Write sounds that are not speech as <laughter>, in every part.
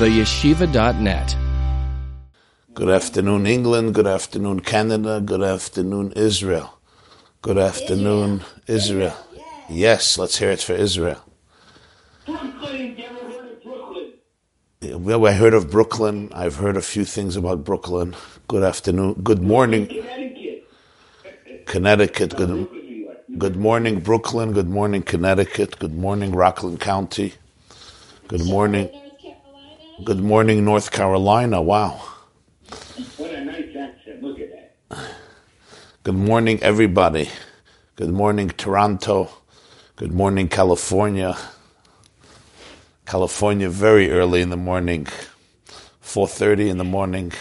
theyeshiva.net. Good afternoon, England. Good afternoon, Canada. Good afternoon, Israel. Good afternoon, Israel. Yes, let's hear it for Israel. Well, I heard of Brooklyn. I've heard a few things about Brooklyn. Good afternoon. Good morning. Connecticut. Good, good morning, Brooklyn. Good morning, Connecticut. Good morning, Rockland County. Good morning. Good morning, North Carolina. Wow. What a nice accent. Look at that. Good morning, everybody. Good morning, Toronto. Good morning, California. California, very early in the morning, 4.30 in the morning.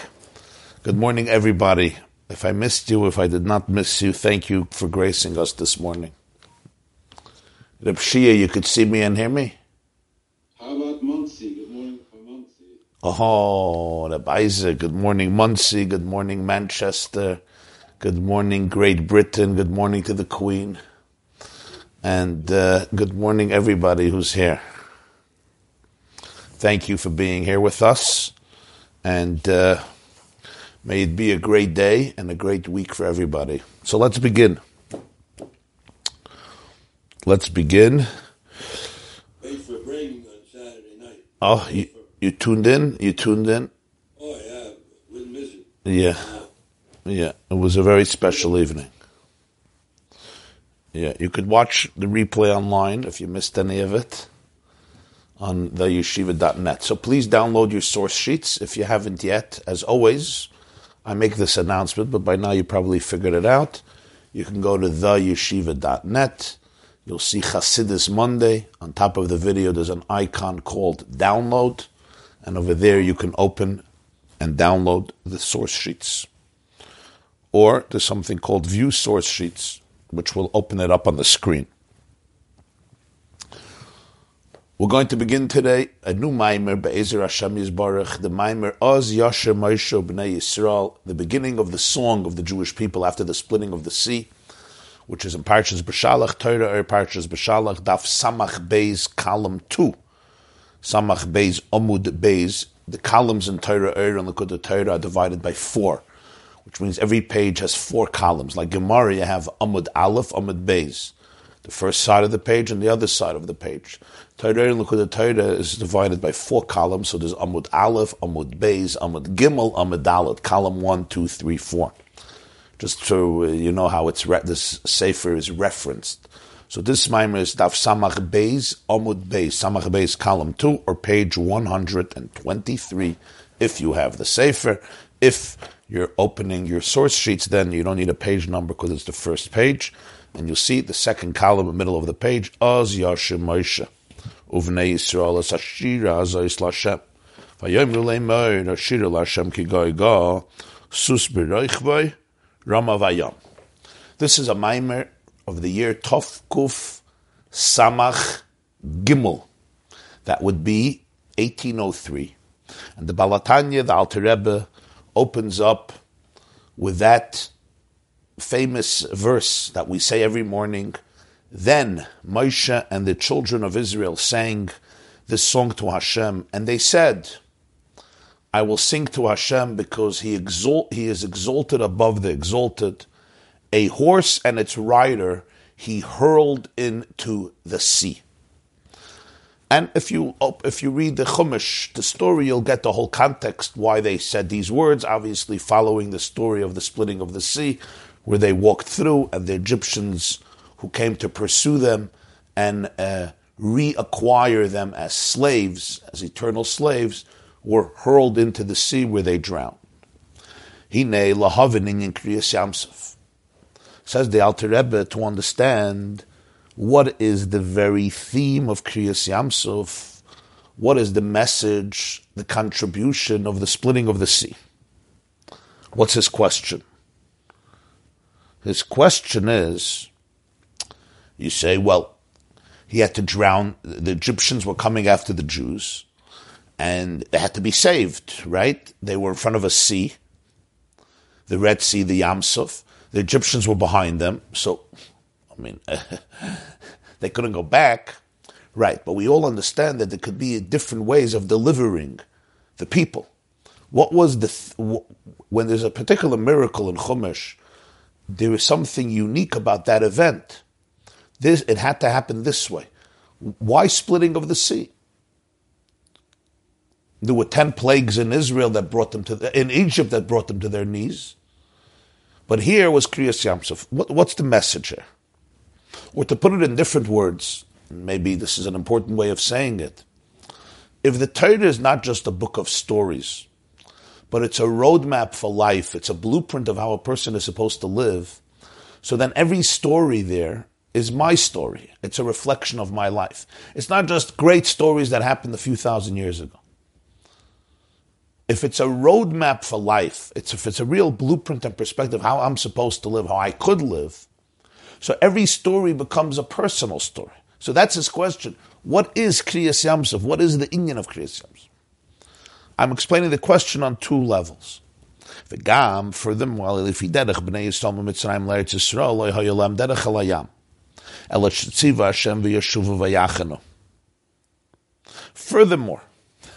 Good morning, everybody. If I missed you, if I did not miss you, thank you for gracing us this morning. Reb Shia, you could see me and hear me? How about Monsey? Good morning from Monsey. Oh, Reb Isaac, good morning, Monsey. Good morning, Manchester. Good morning, Great Britain. Good morning to the Queen. And uh, good morning, everybody who's here. Thank you for being here with us. And uh, may it be a great day and a great week for everybody. So let's begin. Let's begin. Wait for Braden on Saturday night. Oh, you, you tuned in? You tuned in? Oh yeah, wouldn't miss it. Yeah. Yeah. It was a very special evening. Yeah. You could watch the replay online if you missed any of it on the yeshiva.net. So please download your source sheets if you haven't yet. As always, I make this announcement, but by now you probably figured it out. You can go to theyeshiva.net. You'll see Hasidus Monday. On top of the video, there's an icon called download. And over there, you can open and download the source sheets. Or there's something called view source sheets, which will open it up on the screen. We're going to begin today a new Maimer Be'ezer Hashem Yisbarach, the Maimer Oz Yasher Moshe B'nai Yisrael, the beginning of the song of the Jewish people after the splitting of the sea, which is in Parshas B'Shalach, Torah Ohr Parshas B'Shalach, Daf Samach Beis, column 2. Samach Beis, Omud Beis. The columns in Torah Ohr and Likud Torah are divided by four, which means every page has four columns. Like Gemara, you have Omud Aleph, Omud Beis. The first side of the page and the other side of the page. Torah and Likud Torah is divided by four columns, so there's Amud Aleph, Amud Beis, Amud Gimel, Amud Dalet, column one, two, three, four. Just so uh, you know how it's re- this sefer is referenced. So this mimer is Daf Samach Beis, Amud Beis, Samach Beis, column two, or page 123, if you have the sefer. If you're opening your source sheets, then you don't need a page number because it's the first page. And you'll see the second column in the middle of the page, Oz Yashim Moshe. Uvnei Yisrael es Ashira Azois Lashem. Vayomru le'moir Ashira Lashem ki goy go sus Rama Vayom. This is a mimer of the year Tov Kuf Samach Gimel. That would be 1803. And the Baal HaTanya, the Alter Rebbe, opens up with that famous verse that we say every morning. Then Moshe and the children of Israel sang this song to Hashem, and they said, I will sing to Hashem because he, exalt, he is exalted above the exalted. A horse and its rider he hurled into the sea. And if you if you read the Chumash, the story, you'll get the whole context why they said these words. Obviously, following the story of the splitting of the sea, where they walked through, and the Egyptians who came to pursue them and uh, reacquire them as slaves, as eternal slaves, were hurled into the sea where they drowned. Hine lahavening in Kriyas Yamsuf. Says the Alter Rebbe to understand what is the very theme of Kriyas Yamsuf, what is the message, the contribution of the splitting of the sea. What's his question? His question is, you say, well, he had to drown, the Egyptians were coming after the Jews, and they had to be saved, right? They were in front of a sea, the Red Sea, the Yamsuf. The Egyptians were behind them, so, I mean, <laughs> they couldn't go back, right? But we all understand that there could be different ways of delivering the people. What was the th- when there's a particular miracle in Chumash, there is something unique about that event. This it had to happen this way. Why splitting of the sea? There were ten plagues in Israel that brought them to the, in Egypt that brought them to their knees. But here was Kriyas Yamsuf. What, what's the message here? Or to put it in different words, maybe this is an important way of saying it. If the Torah is not just a book of stories, but it's a roadmap for life, it's a blueprint of how a person is supposed to live, so then every story there is my story. It's a reflection of my life. It's not just great stories that happened a few thousand years ago if it's a roadmap for life, it's if it's a real blueprint and perspective how I'm supposed to live, how I could live. So every story becomes a personal story. So that's his question. What is Kriyas Yamsuf? What is the Inyan of Kriyas Yamsuf? I'm explaining the question on two levels. Hashem v'yeshuva v'yachenu. Furthermore,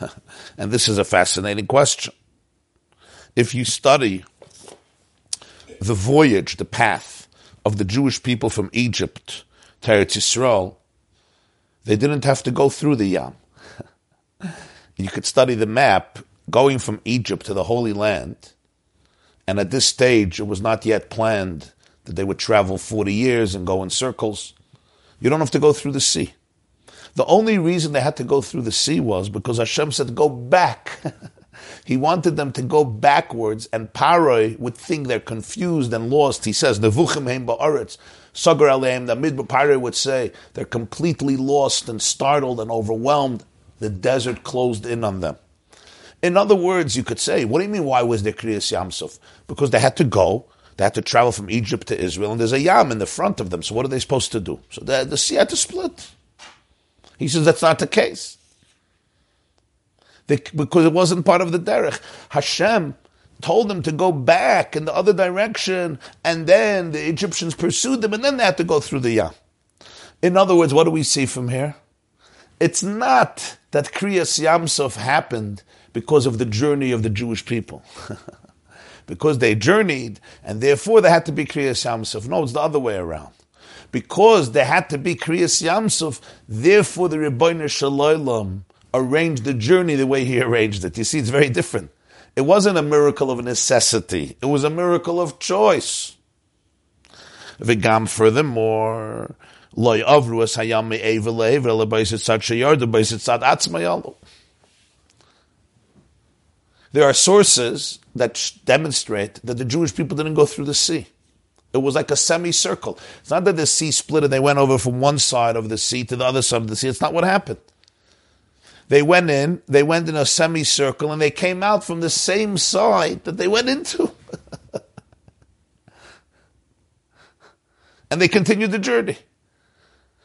<laughs> and this is a fascinating question. If you study the voyage, the path of the Jewish people from Egypt to Eretz Yisrael, they didn't have to go through the Yam. <laughs> you could study the map going from Egypt to the Holy Land, and at this stage it was not yet planned that they would travel 40 years and go in circles. You don't have to go through the sea. The only reason they had to go through the sea was because Hashem said, go back. <laughs> he wanted them to go backwards, and Paroi would think they're confused and lost. He says, Nevuchim heim ba'aretz. Sagar aleim, the Midbar Paroi would say, they're completely lost and startled and overwhelmed. The desert closed in on them. In other words, you could say, what do you mean, why was there Kriyas Yamsuf? Because they had to go, they had to travel from Egypt to Israel, and there's a Yam in the front of them. So what are they supposed to do? So the, the sea had to split. He says that's not the case. because it wasn't part of the derech. Hashem told them to go back in the other direction, and then the Egyptians pursued them, and then they had to go through the Yam. In other words, what do we see from here? It's not that Kriyas Yamsuf happened because of the journey of the Jewish people. <laughs> because they journeyed, and therefore there had to be Kriyas Yamsuf. No, it's the other way around because there had to be Kriyas Yamsuf, therefore the Ribbono Shel Olam arranged the journey the way he arranged it. You see, it's very different. It wasn't a miracle of necessity. It was a miracle of choice. V'gam furthermore, loy avru es hayam me'ever le'ever le'baisit tzad sheyard le'baisit atzmayalu. There are sources that demonstrate that the Jewish people didn't go through the sea. It was like a semicircle. It's not that the sea split and they went over from one side of the sea to the other side of the sea. It's not what happened. They went in, they went in a semicircle, and they came out from the same side that they went into. <laughs> and they continued the journey.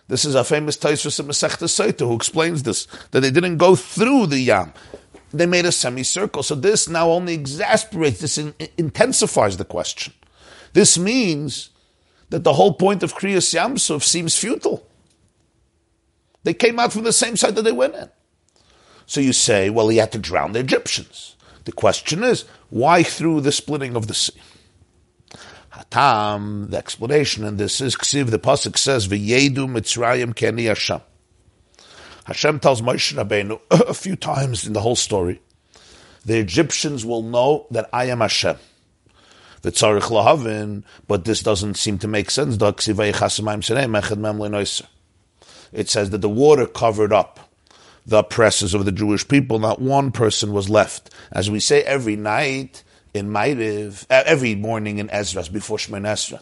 This is a famous Taisvus of Masechta Saita who explains this, that they didn't go through the Yam. They made a semicircle. So this now only exasperates, this in, intensifies the question. This means that the whole point of Kriyas Yamsuf seems futile. They came out from the same side that they went in. So you say, well, he had to drown the Egyptians. The question is, why through the splitting of the sea? Hatam, the explanation in this is Ksiv, the Pasuk says, V'yedu Mitzrayim keni Hashem. Hashem tells Moshe Rabbeinu <coughs> a few times in the whole story, the Egyptians will know that I am Hashem the tzarich lahavin, but this doesn't seem to make sense. It says that the water covered up the oppressors of the Jewish people. Not one person was left. As we say every night in Ma'ariv, every morning in Ezra, before Shemoneh Esrei.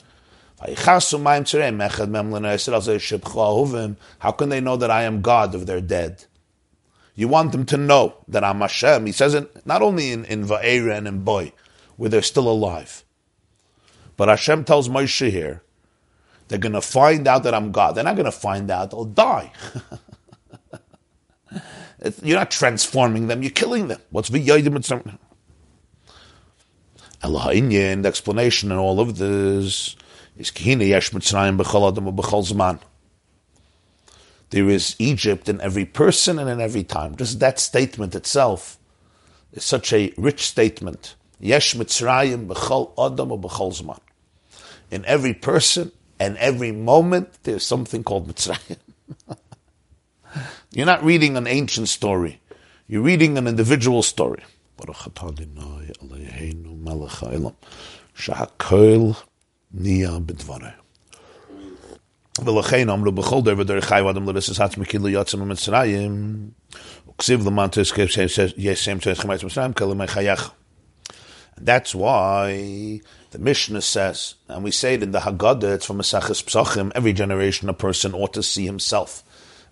How can they know that I am God of they're dead? You want them to know that I'm Hashem. He says it not only in, in Va'era and in Boy, where they're still alive. But Hashem tells Moshe here, they're going to find out that I'm God. They're not going to find out, they'll die. <laughs> you're not transforming them, you're killing them. What's v'yaydim Elohim, the explanation in all of this is kihine yesh mitzrayim b'chol. There is Egypt in every person and in every time. Just that statement itself is such a rich statement. Yesh Mitzrayim b'chol adam b'chol zman In every person and every moment, there's something called Mitzrayim. <laughs> You're not reading an ancient story. You're reading an individual story. Baruch atah Adonai Eloheinu melech haolam, shehakol niya b'dvarei. ולכן אמרו בכל דבר דרך חי ואדם לרסס עצמי כאילו יוצא ממצרים וכסיב למען תזכר שיש שם תזכר חמץ מצרים כלמי חייך. That's why the Mishnah says, and we say it in the Haggadah, it's from Maseches Psachim, every generation a person ought to see himself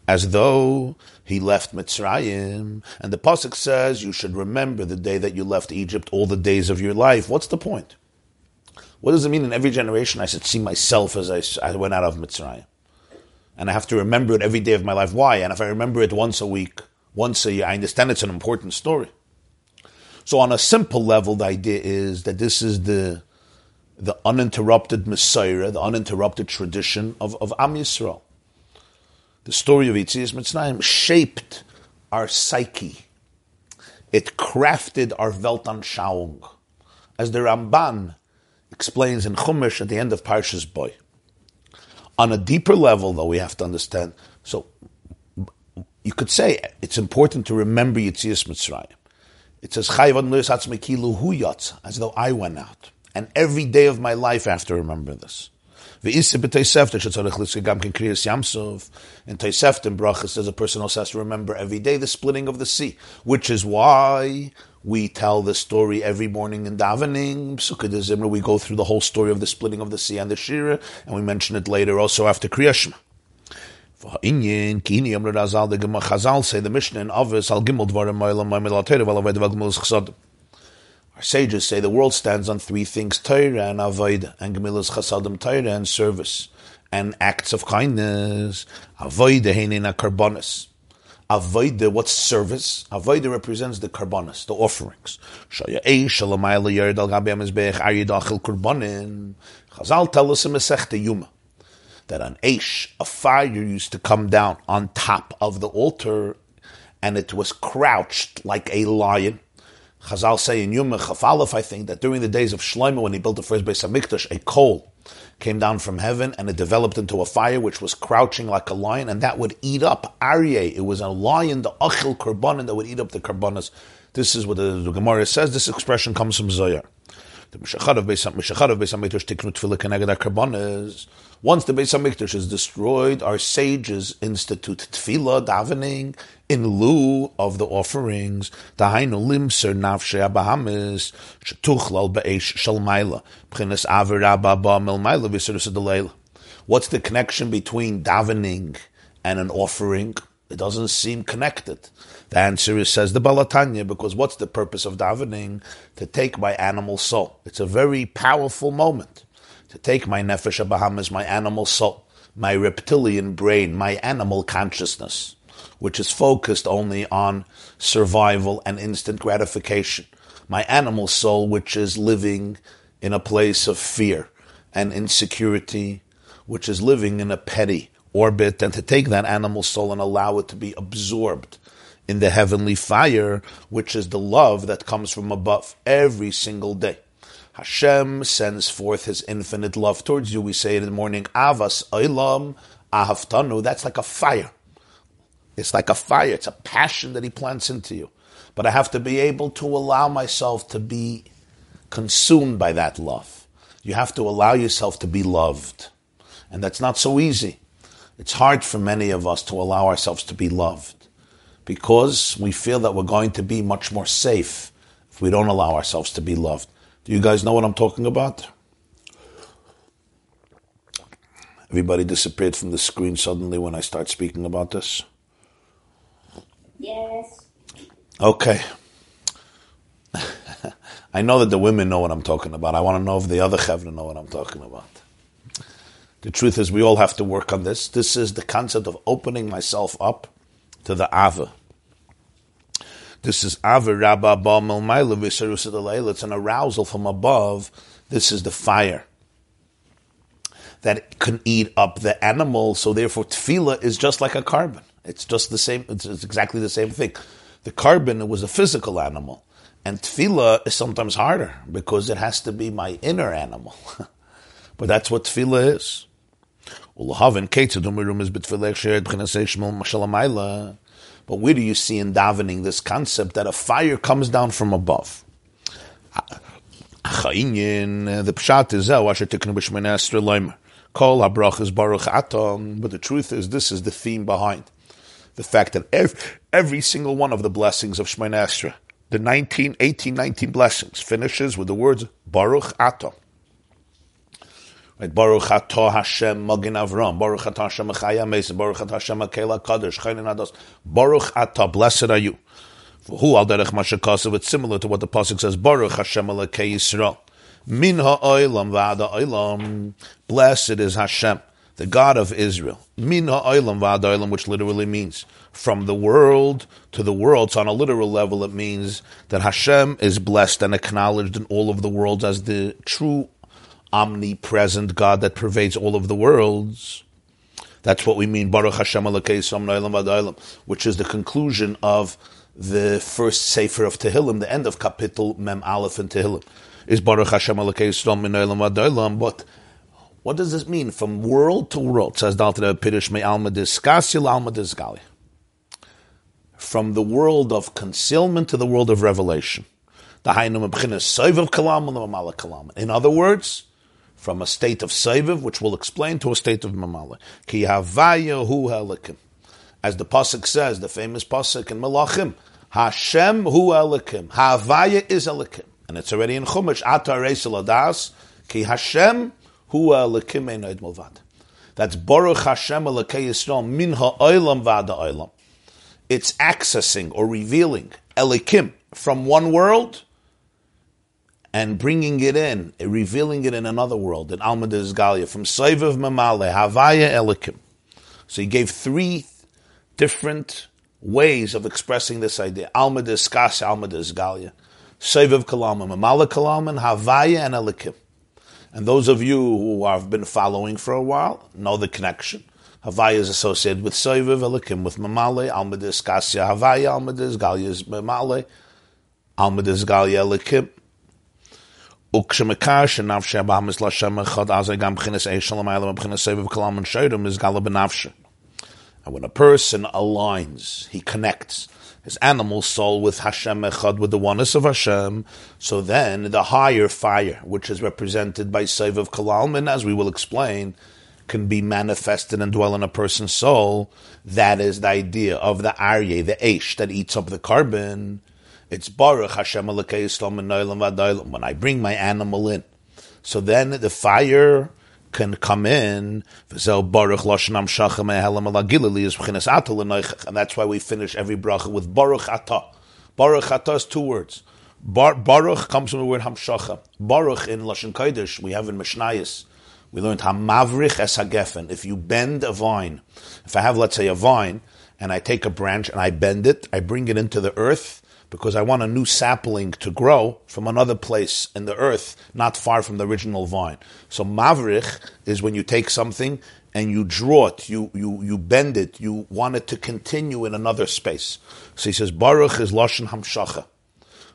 as though he left Mitzrayim. And the Pasuk says, you should remember the day that you left Egypt all the days of your life. What's the point? What does it mean in every generation I should see myself as I, I went out of Mitzrayim? And I have to remember it every day of my life. Why? And if I remember it once a week, once a year, I understand it's an important story. So on a simple level, the idea is that this is the the uninterrupted Messiah, the uninterrupted tradition of, of Am Yisrael. The story of Yitzias Mitzrayim shaped our psyche. It crafted our Weltanschauung. As the Ramban explains in Chumash at the end of Parshas Boy. On a deeper level, though, we have to understand. So, you could say it's important to remember Yitzias Mitzrayim. It says, as though I went out. And every day of my life I have to remember this. In Tosefta in Brachas says a person also has to remember every day the splitting of the sea, which is why we tell the story every morning in davening. Zimra, we go through the whole story of the splitting of the sea and the Shira, and we mention it later also after Kriyashma. Chazal say the Mishnah in Avis al Chasadim. Our sages say the world stands on three things: Torah and Avodah, and Gemilas Chasadim Torah and service, and acts of kindness. Avodah Heinin Karbonis. Avodah, what's service? Avodah represents the karbonis, the offerings. Chazal tell us in Masechta Yuma that an Eish, a fire used to come down on top of the altar and it was crouched like a lion. Chazal say in Yuma Chafalef, I think, that during the days of Shlomo, when he built the first base of Hamikdash, a coal came down from heaven and it developed into a fire which was crouching like a lion, and that would eat up Aryeh. It was a lion, the Achil Karbanan, that would eat up the Karbanas. This is what the, the Gemara says. This expression comes from Zoyar. The Meshachar of Beis Hamikdash. Once the Beis Hamikdash is destroyed, our sages institute tefillah, davening, in lieu of the offerings. Dahainu limser nafshe abahamis, shetuchlal shalmaila, p'chinas What's the connection between davening and an offering? It doesn't seem connected. The answer is, says the Baal HaTanya, because what's the purpose of davening? To take my animal soul. It's a very powerful moment. To take my nefesh abahamis, my animal soul, my reptilian brain, my animal consciousness, which is focused only on survival and instant gratification. My animal soul, which is living in a place of fear and insecurity, which is living in a petty orbit, and to take that animal soul and allow it to be absorbed in the heavenly fire, which is the love that comes from above every single day. Hashem sends forth His infinite love towards you. We say it in the morning, Avas Olam Ahavtanu. That's like a fire. It's like a fire. It's a passion that He plants into you. But I have to be able to allow myself to be consumed by that love. You have to allow yourself to be loved. And that's not so easy. It's hard for many of us to allow ourselves to be loved because we feel that we're going to be much more safe if we don't allow ourselves to be loved. Do you guys know what I'm talking about? Everybody disappeared from the screen suddenly when I start speaking about this. Yes. Okay. <laughs> I know that the women know what I'm talking about. I want to know if the other chevra know what I'm talking about. The truth is, we all have to work on this. This is the concept of opening myself up to the Ava. This is Ava Rabba Ba It's an arousal from above. This is the fire that can eat up the animal. So therefore, tefillah is just like a carbon. It's just the same. It's, it's exactly the same thing. The carbon was a physical animal, And tefillah is sometimes harder because it has to be my inner animal. <laughs> but that's what tefillah is. But where do you see in davening this concept that a fire comes down from above? The pshat is oh, loimer. Kol habrach is baruch atom. But the truth is, this is the theme behind the fact that every, every single one of the blessings of Shemona Esrei, the 19, 18, 19 blessings, finishes with the words Baruch atom. Right, Baruch Hashem Magin Avram, Baruch Hashem Mesa, Baruch Hashem Akela Kadosh, Chaynin Ados, Baruch blessed are you. For Who al derech mashakasav, it's similar to what the Pasuk says, Baruch Hashem Yisrael. Min v'ada blessed is Hashem, the God of Israel. Min v'ada which literally means from the world to the world. So on a literal level, it means that Hashem is blessed and acknowledged in all of the worlds as the true omnipresent God that pervades all of the worlds. That's what we mean, Baruch Hashem which is the conclusion of the first Sefer of Tehillim, the end of Kapitel Mem Aleph in Tehillim, is Baruch Hashem But what does this mean? From world to world, says Dalton Pirish Me Alma Diskasil Alma Disgali. From the world of concealment to the world of revelation. In other words, from a state of Seviv, which we'll explain, to a state of Mamala. Ki havaya hu helikim. As the Pasuk says, the famous Pasuk in Malachim, Hashem hu elikim. Havaya is elikim. And it's already in Chumash, Ata Adas, Ki Hashem hu elikim einoid mulvad. That's Baruch Hashem Elokei Yisrael min ha'olam v'ada olam. It's accessing or revealing elikim from one world and bringing it in, revealing it in another world, in Alma Galia, from Saivav Mamale, Havaya Elikim. So he gave three different ways of expressing this idea. Alma Diskas, Alma Galia. Saivav Kalama, Mamala Kalama, Havaya and Elikim. And those of you who have been following for a while know the connection. Havaya is associated with Saivav Elikim, with Mamale, Alma Diskasya, Havaya, Alma Galia is Mamale, Alma Galia Elikim. וכשמקר שנפשי הבאמס להשם אחד, אז גם בחינס אשל המעלה ובחינס סבב כלם ונשאירם is gala benafshe. And when a person aligns, he connects his animal soul with Hashem Echad, with the oneness of Hashem, so then the higher fire, which is represented by Save of Kalalman, as we will explain, can be manifested and dwell in a person's soul. That is the idea of the Aryeh, the Aish, that eats up the carbon. It's Baruch Hashem when I bring my animal in. So then the fire can come in. And that's why we finish every bracha with Baruch Ata. Baruch Ata is two words. Bar, Baruch comes from the word Hamshacha. Baruch in Lashon Kodesh, we have in Mishnayos, we learned Hamavrich es hagefen. If you bend a vine, if I have, let's say, a vine, and I take a branch and I bend it, I bring it into the earth, because I want a new sapling to grow from another place in the earth, not far from the original vine. So mavrich is when you take something and you draw it, you, you, you bend it, you want it to continue in another space. So he says, Baruch is Lashon Hamshacha.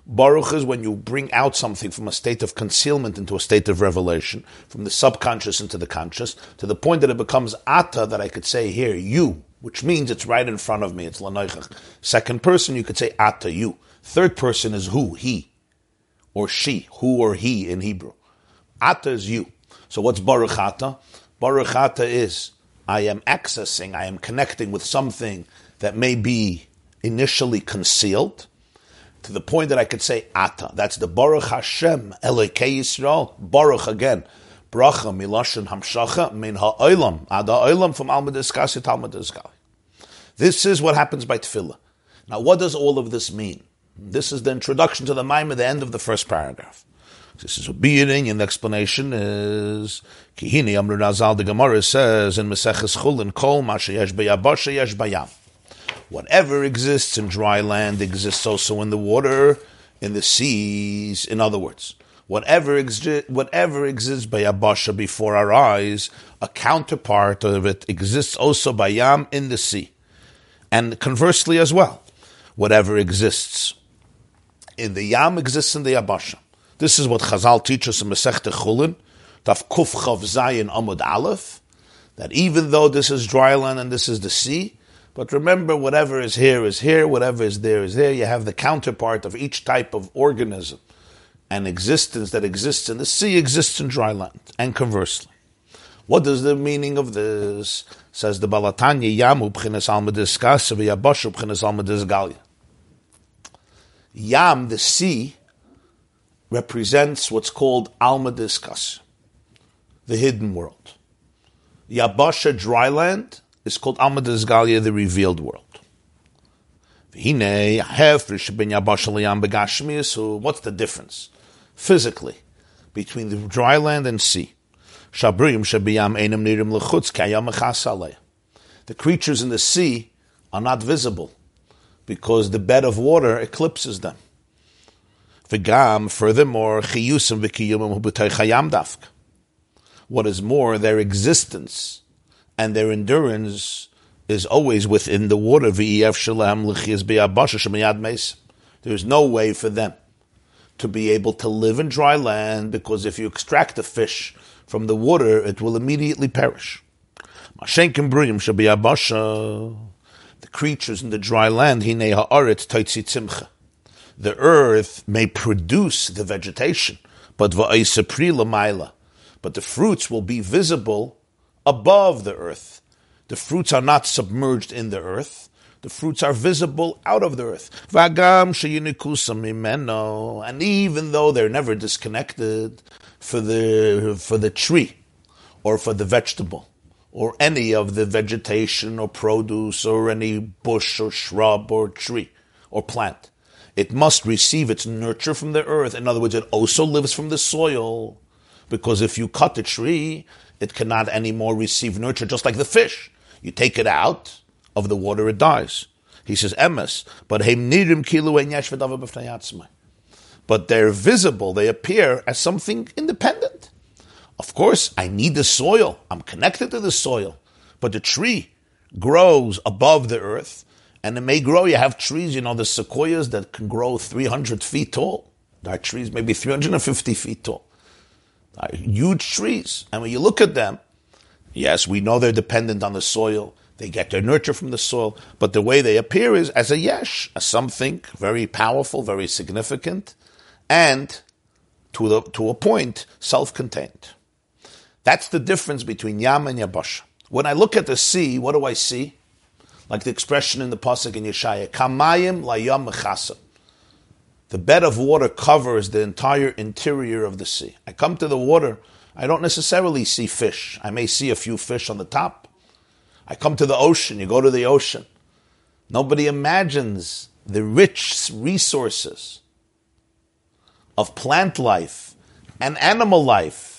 Baruch is when you bring out something from a state of concealment into a state of revelation, from the subconscious into the conscious, to the point that it becomes Ata, that I could say here, you, which means it's right in front of me, it's Lanoichach. Second person, you could say Ata, you. Third person is who, he, or she, who or he in Hebrew. Ata is you. So what's Baruch Ata? Baruch Ata is I am accessing, I am connecting with something that may be initially concealed to the point that I could say Ata. That's the Baruch Hashem, Elokei Yisrael, Baruch again. Bracha Milashin hamshacha min ha'olam. Ada olam from Alma Diskasi Talmud This is what happens by tefillah. Now, what does all of this mean? This is the introduction to the Maim the end of the first paragraph. This is a beginning, and the explanation is Kihini Amr Razal the Gemara says in Maseches Chulin Kol Mashayesh Bayabasha Yesh. Whatever exists in dry land exists also in the water, in the seas. In other words, whatever, exi- whatever exists by Abasha before our eyes, a counterpart of it exists also by Yam in the sea. And conversely as well, whatever exists in the Yam exists in the Yabasha. This is what Chazal teaches in Masechta Chulin, Taf Kuf Chav Zayin Amud Aleph, that even though this is dry land and this is the sea, but remember, whatever is here is here, whatever is there is there. You have the counterpart of each type of organism and existence that exists in the sea exists in dry land, and conversely. What is the meaning of this? Says the Baal HaTanya, Yamu b'chinas alma diskas, v'yabashu b'chinas alma disgalia. Yam, the sea, represents what's called alma diskas, the hidden world. Yabasha, dry land, is called alma disgalia, the revealed world. What's the difference? physically between the dry land and sea. The creatures in the sea are not visible because the bed of water eclipses them. V'gam, Furthermore, what is more, their existence and their endurance is always within the water. V'ef shalem l'chiz b'yad meis. There is no way for them to be able to live in dry land because if you extract a fish from the water, it will immediately perish. The creatures in the dry land, the earth may produce the vegetation, but but the fruits will be visible above the earth. The fruits are not submerged in the earth the fruits are visible out of the earth. Vagam And even though they're never disconnected for the, for the tree or for the vegetable or any of the vegetation or produce or any bush or shrub or tree or plant, it must receive its nurture from the earth. In other words, it also lives from the soil. Because if you cut a tree, it cannot anymore receive nurture, just like the fish. You take it out, of the water, it dies. He says, emes, but But they're visible, they appear as something independent. Of course, I need the soil. I'm connected to the soil. But the tree grows above the earth, and it may grow. You have trees, you know, the sequoias that can grow 300 feet tall. There are trees maybe 350 feet tall. huge trees. And when you look at them, yes, we know they're dependent on the soil. They get their nurture from the soil, but the way they appear is as a yesh, as something very powerful, very significant, and to, the, to a point, self-contained. That's the difference between Yam and Yabash. When I look at the sea, what do I see? Like the expression in the pasuk in Yeshaya, "Kamayim layam mechasa." The bed of water covers the entire interior of the sea. I come to the water, I don't necessarily see fish. I may see a few fish on the top, I come to the ocean, you go to the ocean. Nobody imagines the rich resources of plant life and animal life,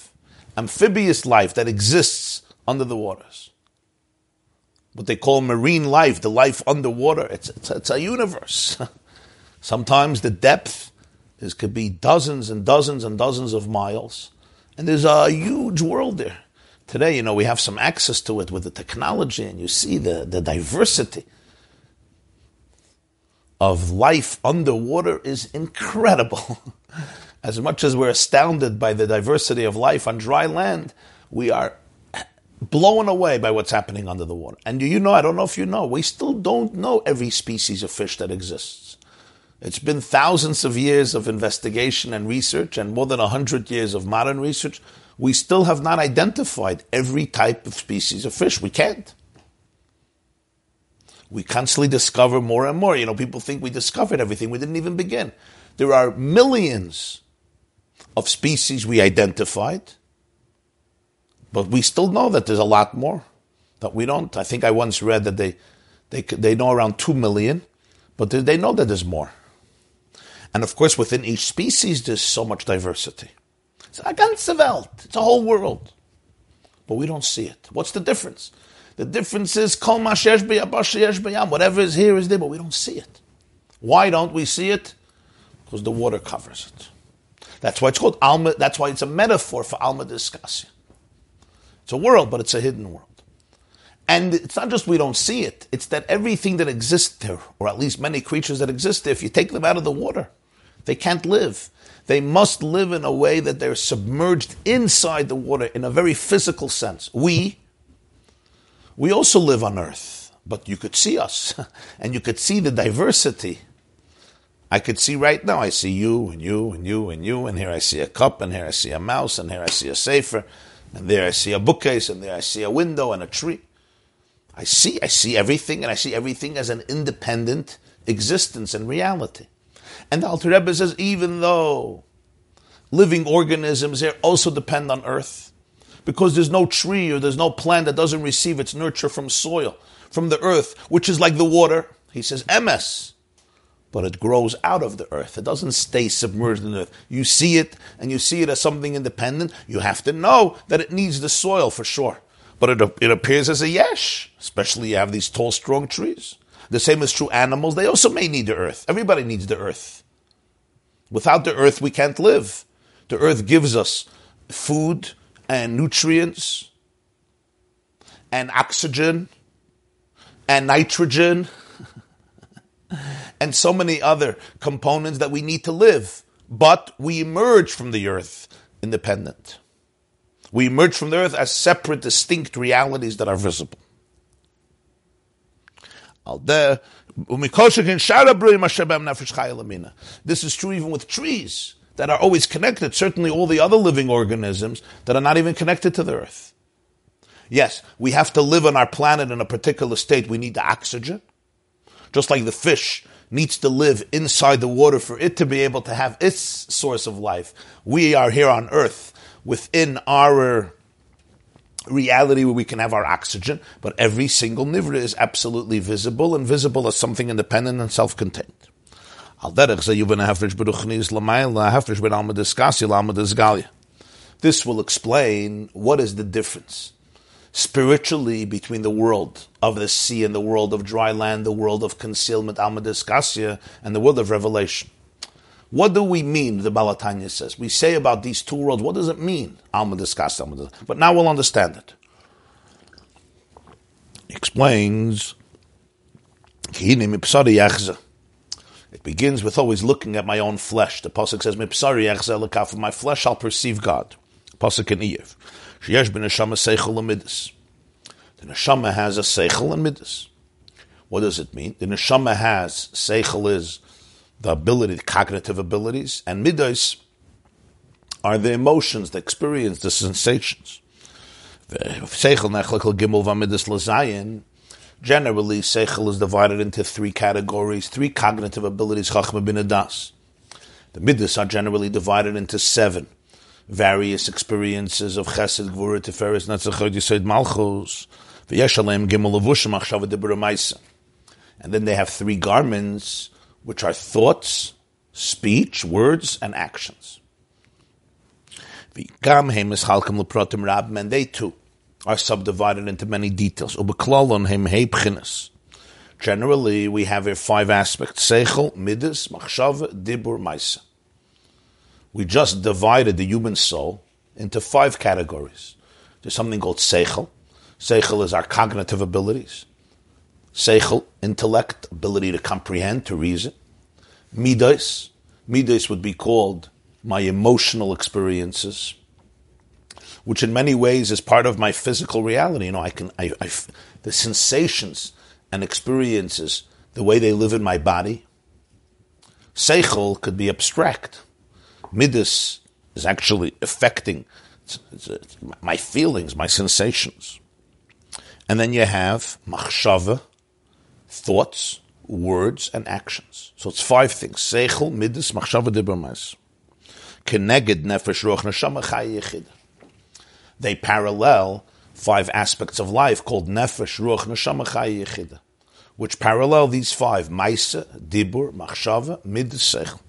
amphibious life that exists under the waters. What they call marine life, the life underwater, it's, it's, it's a universe. <laughs> Sometimes the depth is, could be dozens and dozens and dozens of miles, and there's a huge world there. Today, you know, we have some access to it with the technology, and you see the, the diversity of life underwater is incredible. <laughs> as much as we're astounded by the diversity of life on dry land, we are blown away by what's happening under the water. And do you know, I don't know if you know, we still don't know every species of fish that exists. It's been thousands of years of investigation and research and more than a hundred years of modern research we still have not identified every type of species of fish. We can't. We constantly discover more and more. You know, people think we discovered everything. We didn't even begin. There are millions of species we identified, but we still know that there's a lot more that we don't. I think I once read that they, they, they know around 2 million, but they know that there's more. And of course, within each species, there's so much diversity. It's a ganze Welt. It's a whole world. But we don't see it. What's the difference? The difference is kol whatever is here is there, but we don't see it. Why don't we see it? Because the water covers it. That's why it's called Alma. That's why it's a metaphor for Alma Discasia. It's a world, but it's a hidden world. And it's not just we don't see it, it's that everything that exists there, or at least many creatures that exist there, if you take them out of the water, They can't live. They must live in a way that they're submerged inside the water in a very physical sense. We, we also live on earth, but you could see us <laughs> and you could see the diversity. I could see right now, I see you and you and you and you, and here I see a cup, and here I see a mouse, and here I see a safer, and there I see a bookcase, and there I see a window and a tree. I see, I see everything, and I see everything as an independent existence and reality. And the Alter Rebbe says, even though living organisms here also depend on earth, because there's no tree or there's no plant that doesn't receive its nurture from soil, from the earth, which is like the water. He says, MS but it grows out of the earth. It doesn't stay submerged in the earth. You see it, and you see it as something independent. You have to know that it needs the soil for sure. But it, it appears as a yesh, especially you have these tall, strong trees. The same is true animals. They also may need the earth. Everybody needs the earth. Without the earth, we can't live. The earth gives us food and nutrients and oxygen and nitrogen and so many other components that we need to live. But we emerge from the earth independent. We emerge from the earth as separate, distinct realities that are visible. This is true even with trees that are always connected, certainly all the other living organisms that are not even connected to the earth. Yes, we have to live on our planet in a particular state. We need the oxygen. Just like the fish needs to live inside the water for it to be able to have its source of life. We are here on earth within our reality where we can have our oxygen, but every single nivra is absolutely visible and visible as something independent and self-contained. This will explain what is the difference spiritually between the world of the sea and the world of dry land, the world of concealment, Alma Discassia, and the world of revelation. What do we mean, the Baal HaTanya says? We say about these two worlds, what does it mean? Alma Discassia, Alma But now we'll understand it. Explains, it begins with always looking at my own flesh. The Pasuk says, my flesh I'll perceive God. Pasuk in Eiv. Sheyesh ben neshama seichel amidus. The neshama has a seichel and midas. What does it mean? The neshama has seichel is the ability, the cognitive abilities, and midas are the emotions, the experience, the sensations. Seichel nechlekel gimel v'amidas lazayin. Generally, seichel is divided into three categories, three cognitive abilities, chachma bin adas. The midas are generally divided into seven various experiences of Chesed, Gvura, Tiferes, Netzachot, Yisod, Malchus, V'yeshalem, Gimel, Levushim, Achshav, Dibur, And then they have three garments, which are thoughts, speech, words, and actions. V'gam hem is halkim leprotim rab, and they too are subdivided into many details. Ubeklalon hem heibchines. Generally, we have here five aspects: seichel, midas, machshava, dibur, maisa we just divided the human soul into five categories. There's something called seichel. Seichel is our cognitive abilities. Seichel, intellect, ability to comprehend, to reason. Midas, midas would be called my emotional experiences, which in many ways is part of my physical reality. You know, I can, I, I, the sensations and experiences, the way they live in my body. Seichel could be abstract Midas is actually affecting it's, it's, it's my feelings, my sensations. And then you have machshava, thoughts, words, and actions. So it's five things. Seichel, midas, machshava, dibber, Keneged nefesh roch neshama chay They parallel five aspects of life called nefesh, ruach, neshama, chay which parallel these five: maisa, dibur, machshava, midas, seichel.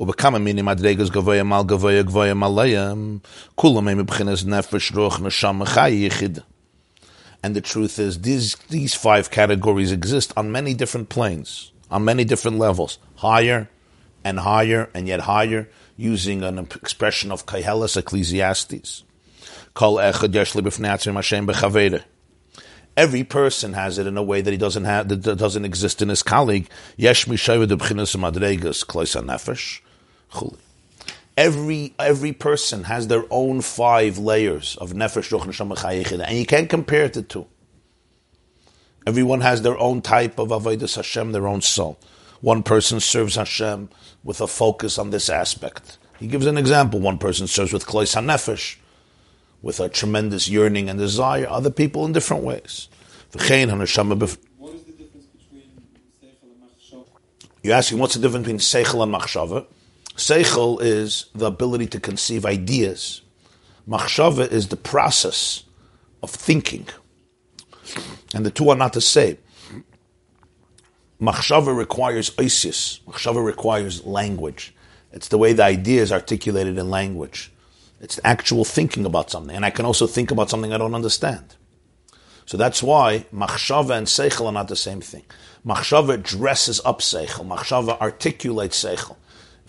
ובכמה מיני מדרגס גבוה mal גבוה גבוה מלאים, כולם הם מבחינת נפש, רוח, נשמה, חי, יחיד. And the truth is, these, these five categories exist on many different planes, on many different levels, higher and higher and yet higher, using an expression of Kaihelis Ecclesiastes. Every person has it in a way that he doesn't have, that doesn't exist in his colleague. Yesh madregas nefesh, Chuli. Every every person has their own five layers of nefesh, ruch, neshama, chai, yichida, and you can't compare the two. Everyone has their own type of avodas Hashem, their own soul. One person serves Hashem with a focus on this aspect. He gives an example. One person serves with klois hanefesh, with a tremendous yearning and desire. Other people in different ways. V'chein haneshama bef- What is the difference between Seichel and Machshava? You're asking what's the difference between seichel and machshava? Seichel is the ability to conceive ideas. Machshava is the process of thinking. And the two are not the same. Machshava requires oisius. Machshava requires language. It's the way the idea is articulated in language. It's actual thinking about something. And I can also think about something I don't understand. So that's why machshava and seichel are not the same thing. Machshava dresses up seichel. Machshava articulates seichel.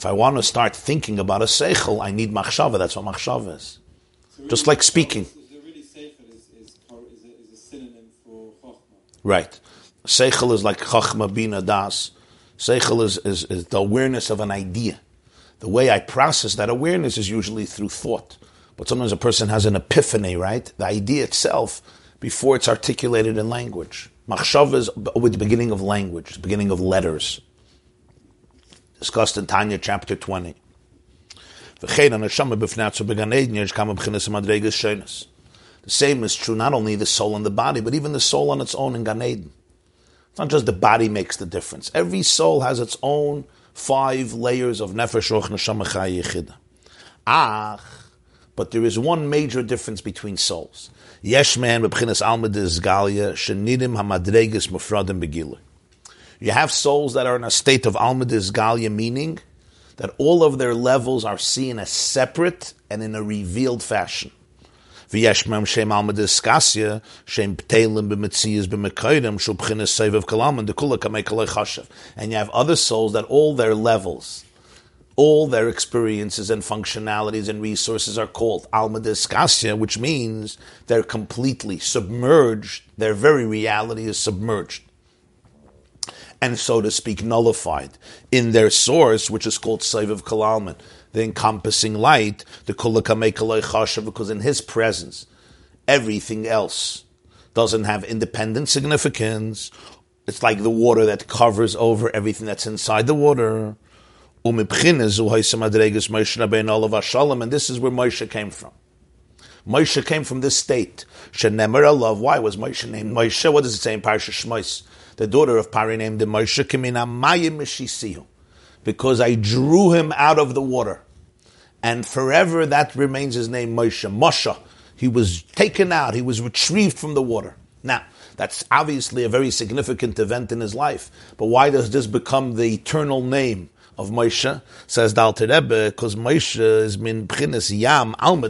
If I want to start thinking about a seichel, I need machshava. That's what machshava is. So Just like speaking. Really is, is, is, a, a synonym for Chochmah? Right. Seichel is like chachma bina das. Seichel is, is, is the awareness of an idea. The way I process that awareness is usually through thought. But sometimes a person has an epiphany, right? The idea itself, before it's articulated in language. Machshava is with the beginning of language, the beginning of letters. Discussed in Tanya chapter 20. V'chein haneshama b'fnei atzu b'gan Eden yesh kama b'chinas madregas shonas. The same is true not only the soul and the body, but even the soul on its own in Gan Eden. It's not just the body makes the difference. Every soul has its own five layers of nefesh, roch, neshama, chai, yechida. Ach, but there is one major difference between souls. Yesh man b'bchinas alma galia shenidim hamadregas mufradim begilah. You have souls that are in a state of alma galia, meaning that all of their levels are seen as separate and in a revealed fashion. Shem and. And you have other souls that all their levels, all their experiences and functionalities and resources are called alma diskasya, which means they're completely submerged, their very reality is submerged and so to speak, nullified in their source, which is called Saiv of Kalalman, the encompassing light, the Kulakamei Chashav, because in his presence, everything else doesn't have independent significance. It's like the water that covers over everything that's inside the water. And this is where Moshe came from. Moshe came from this state. Why was Moshe named Moshe? What does it say in Parsha Shmos? The daughter of Pari named him Moshe Kimina Mayim. Because I drew him out of the water. And forever that remains his name Moshe. Moshe. He was taken out. He was retrieved from the water. Now, that's obviously a very significant event in his life. But why does this become the eternal name of Moshe? Says the Alter because Moshe is min b'chinas yam alma.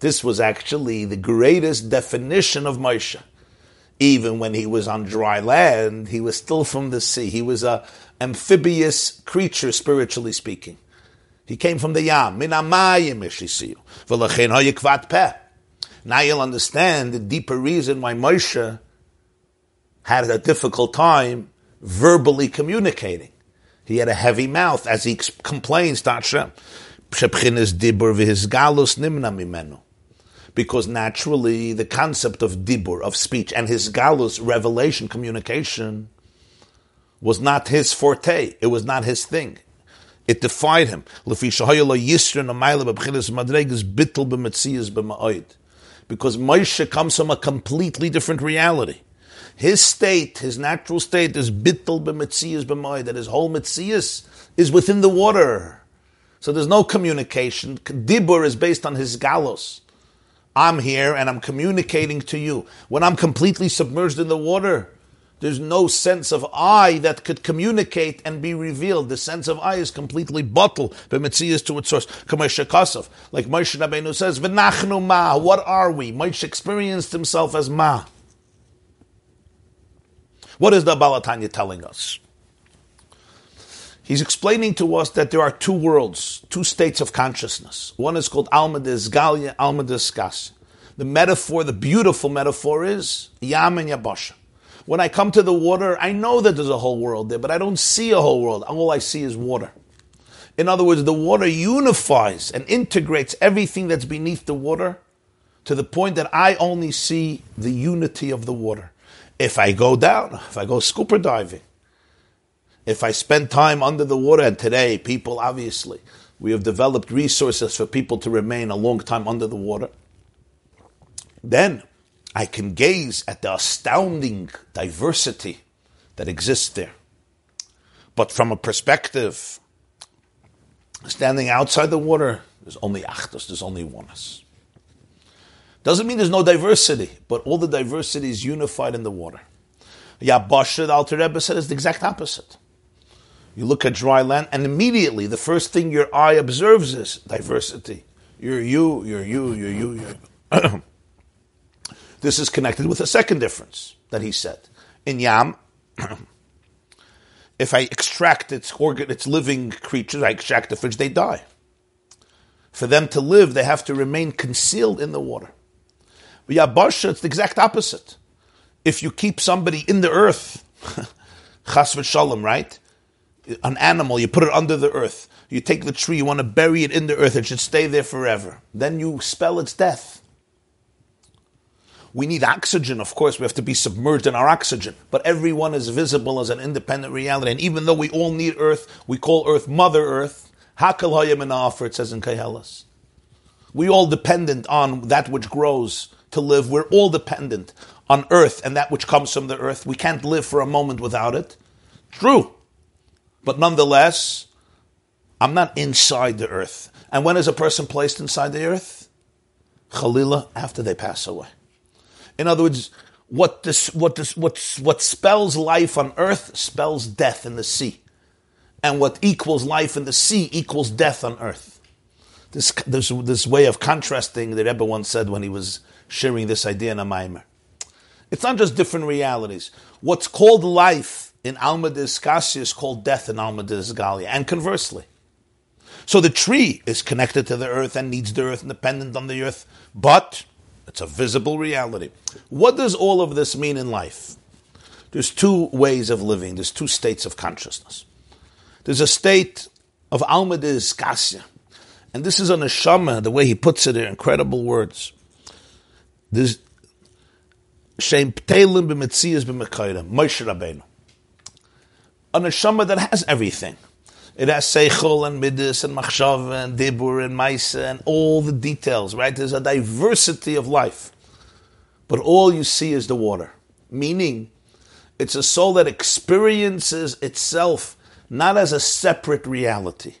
This was actually the greatest definition of Moshe. Even when he was on dry land, he was still from the sea. He was a amphibious creature, spiritually speaking. He came from the Yam. Now you'll understand the deeper reason why Moshe had a difficult time verbally communicating. He had a heavy mouth, as he complains to Hashem. Because naturally, the concept of dibur, of speech, and his galus, revelation, communication, was not his forte. It was not his thing. It defied him. Because Moshe comes from a completely different reality. His state, his natural state, is bittel b'metzias b'ma'oid, that his whole metzias is within the water. So there's no communication. Dibur is based on his galos. I'm here and I'm communicating to you. When I'm completely submerged in the water, there's no sense of I that could communicate and be revealed. The sense of I is completely bottled. B'metzias to its source. Like Moshe Rabbeinu says, V'nachnu ma. What are we? Moshe experienced himself as ma. What is the Baal HaTanya telling us? He's explaining to us that there are two worlds, two states of consciousness. One is called Alma Galia, Alma Skas. The metaphor, the beautiful metaphor is Yam and Yabasha. When I come to the water, I know that there's a whole world there, but I don't see a whole world. All I see is water. In other words, the water unifies and integrates everything that's beneath the water to the point that I only see the unity of the water. If I go down, if I go scuba diving, if I spend time under the water, and today people obviously, we have developed resources for people to remain a long time under the water, then I can gaze at the astounding diversity that exists there. But from a perspective, standing outside the water, there's only achdus, there's only oneness. Doesn't mean there's no diversity, but all the diversity is unified in the water. Yabasha, the Alter Rebbe said, is the exact opposite. You look at dry land, and immediately the first thing your eye observes is diversity. You're you, you're you, you're you, you're <clears throat> This is connected with a second difference that he said. In Yam, <clears throat> if I extract its organ, its living creatures, I extract the fish, they die. For them to live, they have to remain concealed in the water. But Yabasha, it's the exact opposite. If you keep somebody in the earth, <laughs> chas v'shalom, right? An animal, you put it under the earth. You take the tree, you want to bury it in the earth, it should stay there forever. Then you spell its death. We need oxygen, of course, we have to be submerged in our oxygen. But everyone is visible as an independent reality. And even though we all need earth, we call earth Mother Earth. Hakal Hayam it says in Kehelas. We all dependent on that which grows to live. We're all dependent on earth and that which comes from the earth. We can't live for a moment without it. True. But nonetheless, I'm not inside the earth. And when is a person placed inside the earth? Khalila, after they pass away. In other words, what this, what this, what, what spells life on earth spells death in the sea. And what equals life in the sea equals death on earth. This, this, this way of contrasting, the Rebbe once said when he was sharing this idea in a Maimer. It's not just different realities. What's called life in Alma Discasia is called death in Alma Galia, and conversely. So the tree is connected to the earth and needs the earth and dependent on the earth, but it's a visible reality. What does all of this mean in life? There's two ways of living, there's two states of consciousness. There's a state of Alma Discasia, and this is a neshama, the way he puts it in incredible words. There's Shem Ptelim b'Metzias b'Mekayim, Moshe Rabbeinu. A neshama that has everything. It has seichel and midas and machshav and dibur and maisa and all the details, right? There's a diversity of life. But all you see is the water. Meaning, it's a soul that experiences itself not as a separate reality,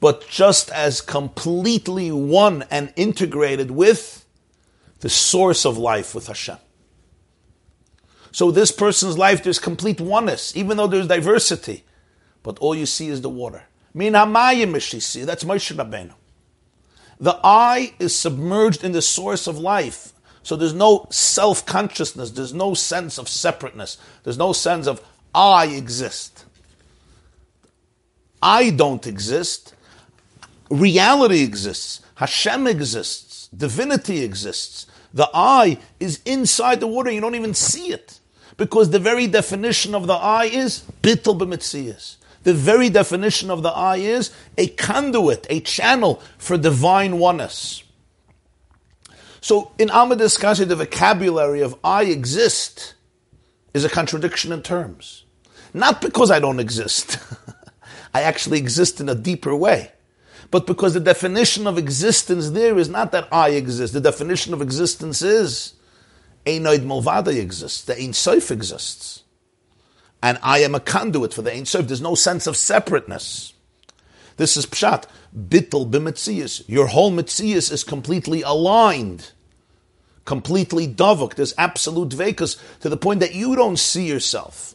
but just as completely one and integrated with the source of life with Hashem. So this person's life, there's complete oneness, even though there's diversity. But all you see is the water. Hamayim that's Moshe Rabbeinu. The eye is submerged in the source of life. So there's no self consciousness, there's no sense of separateness, there's no sense of I exist. I don't exist. Reality exists. Hashem exists. Divinity exists. The eye is inside the water, you don't even see it because the very definition of the eye is bittul b'mitzias. The very definition of the eye is a conduit, a channel for divine oneness. So in Amadis Kasi, the vocabulary of I exist is a contradiction in terms. Not because I don't exist. <laughs> I actually exist in a deeper way. But because the definition of existence there is not that I exist. The definition of existence is Einoid Mulvada exists, the Ein Sof exists. And I am a conduit for the Ein Sof. There's no sense of separateness. This is Pshat. Bittel b'metzias. Your whole metzias is completely aligned, completely davuk. There's absolute vekas to the point that you don't see yourself.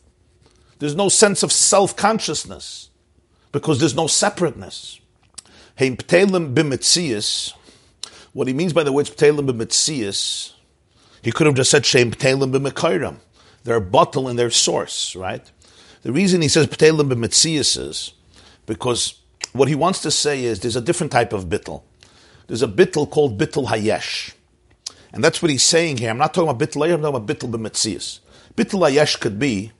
There's no sense of self consciousness because there's no separateness. Ptelim b'metzias. What he means by the words ptelim b'metzias he could have just said Shem Ptelim b'Mekayram. They're bottle in their source, right? The reason he says Ptelim b'Metzias is because what he wants to say is there's a different type of bittel. There's a bittel called bittel hayesh. And that's what he's saying here. I'm not talking about bittel I'm talking about bittel b'Metzias. Bittel hayesh could be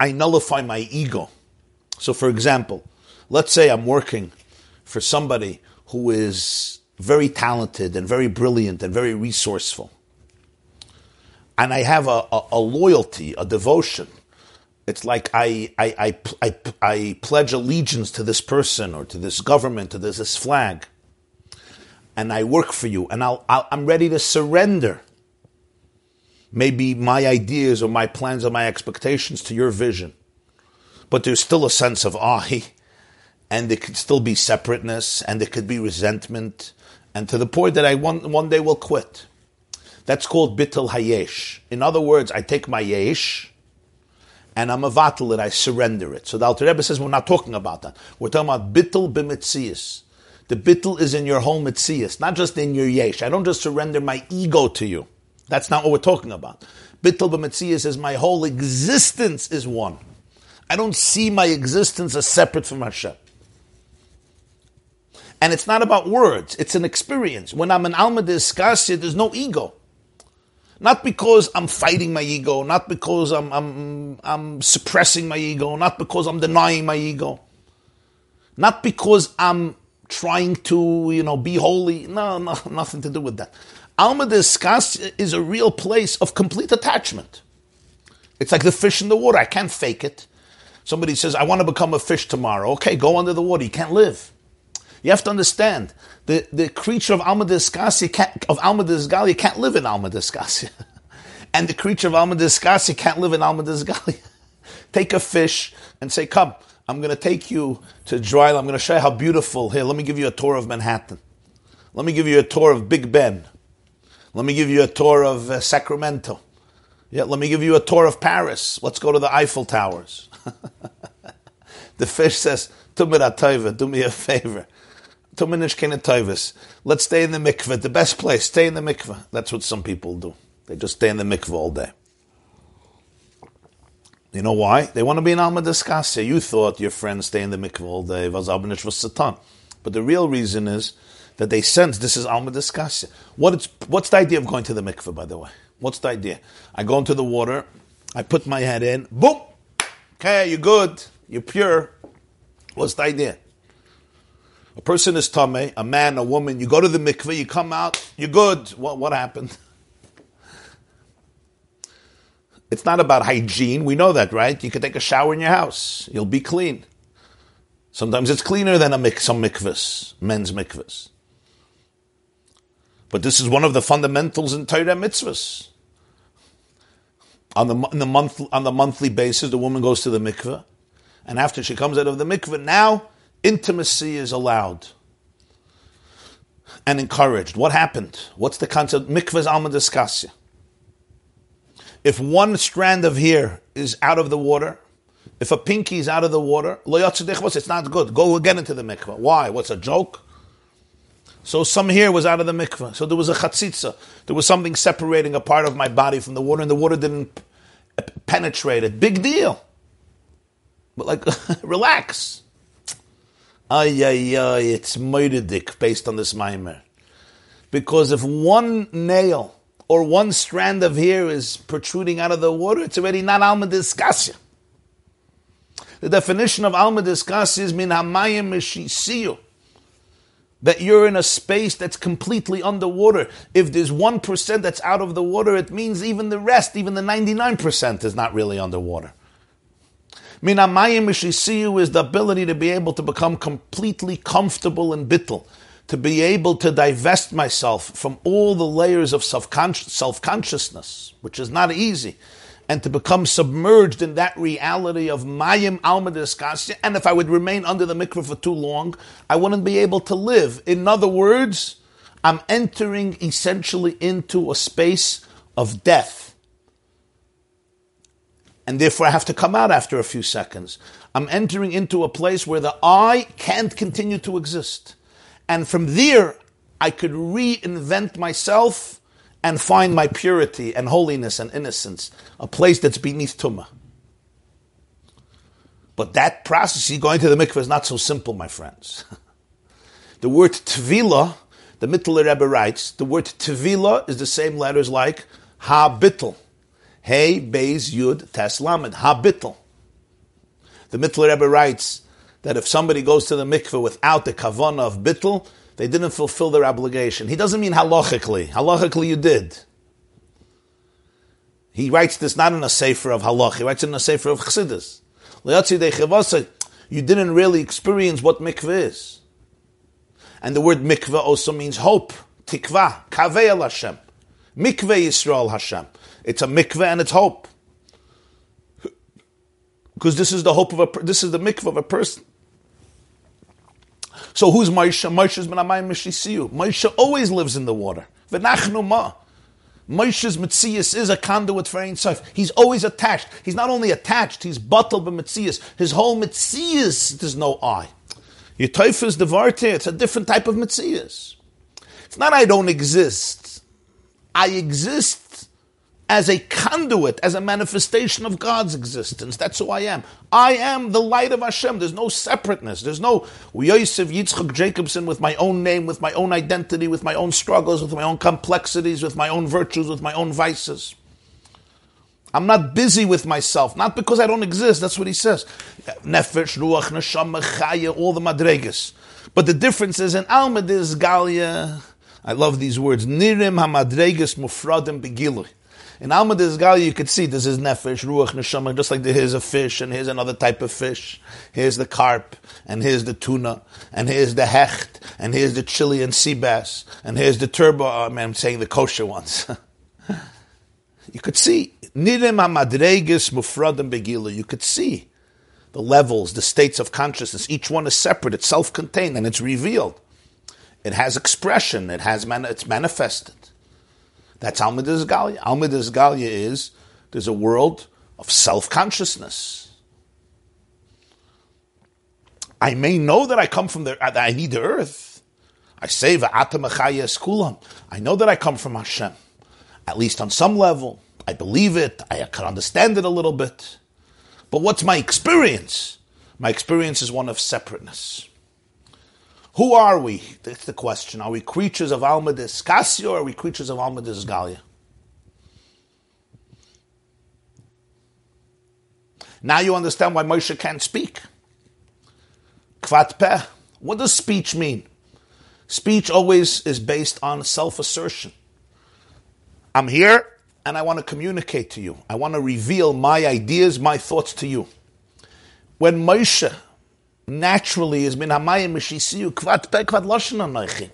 I nullify my ego. So, for example, let's say I'm working for somebody who is very talented and very brilliant and very resourceful. And I have a, a, a loyalty, a devotion. It's like I, I, I, I, I pledge allegiance to this person or to this government to this flag. And I work for you and I'll, I'll, I'm ready to surrender maybe my ideas or my plans or my expectations to your vision. But there's still a sense of I, <laughs> and there could still be separateness, and there could be resentment, and to the point that I one, one day will quit. That's called bittul hayesh. In other words, I take my yesh, and I'm a vatal it, I surrender it. So the Alter Rebbe says we're not talking about that. We're talking about bittul b'mitzias. The bittul is in your whole mitzias, not just in your yesh. I don't just surrender my ego to you. That's not what we're talking about. Bittul b'mitzias is my whole existence is one. I don't see my existence as separate from Hashem. And it's not about words, it's an experience. When I'm an Alma de Diskasya, there's no ego. Not because I'm fighting my ego, not because I'm, I'm, I'm suppressing my ego, not because I'm denying my ego, not because I'm trying to, you know, be holy. No, no, <laughs> nothing to do with that. Alma de Diskasya is a real place of complete attachment. It's like the fish in the water. I can't fake it. Somebody says, I want to become a fish tomorrow. Okay, go under the water. You can't live. You have to understand the, the creature of Alma Discasi of Alma Disgalia can't live in Alma Discasi. <laughs> and the creature of Alma Discasi can't live in Alma Disgalia. <laughs> take a fish and say, Come, I'm going to take you to dry. I'm going to show you how beautiful. Here, let me give you a tour of Manhattan. Let me give you a tour of Big Ben. Let me give you a tour of uh, Sacramento. Yeah, let me give you a tour of Paris. Let's go to the Eiffel Towers. <laughs> the fish says, Do me a favor. Let's stay in the mikveh, the best place. Stay in the mikveh. That's what some people do. They just stay in the mikveh all day. You know why? They want to be in Alma Discassia. You thought your friends stay in the mikveh all day. was Satan. But the real reason is that they sense this is Alma Discassia. What what's the idea of going to the mikveh, by the way? What's the idea? I go into the water, I put my head in, boom! Okay, you're good, you're pure. What's the idea? A person is tame, a man, a woman. You go to the mikveh, you come out, you're good. What, what happened? <laughs> It's not about hygiene. We know that, right? You can take a shower in your house. You'll be clean. Sometimes it's cleaner than a mik- some mikvahs, men's mikvahs. But this is one of the fundamentals in Torah mitzvahs. On the, the month, on the monthly basis, the woman goes to the mikveh, and after she comes out of the mikveh, now intimacy is allowed and encouraged. What happened? What's the concept? Mikvah's alma diskasya. If one strand of hair is out of the water, if a pinky is out of the water, it's not good. Go again into the mikvah. Why? What's a joke? So some hair was out of the mikvah. So there was a chatzitza. There was something separating a part of my body from the water, and the water didn't penetrate it. Big deal. But like, <laughs> relax. Ay, ay, ay, it's moididik based on this mimer. Because if one nail or one strand of hair is protruding out of the water, it's already not alma diskasya. The definition of alma diskasya is min hamayim mishisiyu. That you're in a space that's completely underwater. If there's 1% that's out of the water, it means even the rest, even the 99% is not really underwater. Minamayim Mishisiyu is the ability to be able to become completely comfortable in bittel, to be able to divest myself from all the layers of self consciousness, which is not easy, and to become submerged in that reality of Mayim Alma Diskasya. And if I would remain under the mikveh for too long, I wouldn't be able to live. In other words, I'm entering essentially into a space of death and therefore I have to come out after a few seconds. I'm entering into a place where the I can't continue to exist. And from there, I could reinvent myself and find my purity and holiness and innocence, a place that's beneath Tumah. But that process, going to the mikveh, is not so simple, my friends. <laughs> the word tvila, the Mittler Rebbe writes, the word tvila is the same letters like ha bittel. Hey, Beis, Yud, Tes, Lamed, Habitl. The Mittler Rebbe writes that if somebody goes to the mikveh without the kavana of bittel, they didn't fulfill their obligation. He doesn't mean halachically. Halachically, you did. He writes this not in a sefer of halach. He writes it in a sefer of chassidus. You didn't really experience what mikveh is. And the word mikveh also means hope. Tikva. Kaveh Hashem. Mikveh Yisrael Hashem. It's a mikveh and it's hope. Because this is the hope of a, this is the mikveh of a person. So who's Moshe? Moshe's ben Amayim Mishisiyu. Moshe always lives in the water. V'nachnu ma. Moshe's Metzias is a conduit for Ein Sof. He's always attached. He's not only attached, he's bottled by Metzias. His whole Metzias, there's no I. Your Teuf is the Varte, it's a different type of Metzias. It's not I don't exist. I exist as a conduit, as a manifestation of God's existence. That's who I am. I am the light of Hashem. There's no separateness. There's no Yosef Yitzchak Jacobson with my own name, with my own identity, with my own struggles, with my own complexities, with my own virtues, with my own vices. I'm not busy with myself, not because I don't exist. That's what he says. Nefesh, Ruach, Neshama, Chaya, all the Madregas. But the difference is in Almadiz Galia. I love these words. Nirim hamadregas mufradim begilui. In Alma Gali, you could see this is nefesh, ruach, neshama, just like here's a fish, and here's another type of fish. Here's the carp, and here's the tuna, and here's the hecht, and here's the Chilean sea bass, and here's the turbo, oh, I mean, I'm saying the kosher ones. <laughs> you could see, nirem hamadregis mufradim begila, you could see the levels, the states of consciousness. Each one is separate, it's self-contained, and it's revealed. It has expression, it has man- it's manifested. That's Almidas Galia. Almidas Galia is there's a world of self consciousness. I may know that I come from the, that I need the earth. I say kulam. I know that I come from Hashem, at least on some level. I believe it. I can understand it a little bit. But what's my experience? My experience is one of separateness. Who are we? That's the question. Are we creatures of Alma Casio or are we creatures of Alma Galia? Now you understand why Moshe can't speak. Kvat peh. What does speech mean? Speech always is based on self assertion. I'm here and I want to communicate to you. I want to reveal my ideas, my thoughts to you. When Moshe naturally is min hamayim mishisiyu kvat pe kvat loshen anoichi.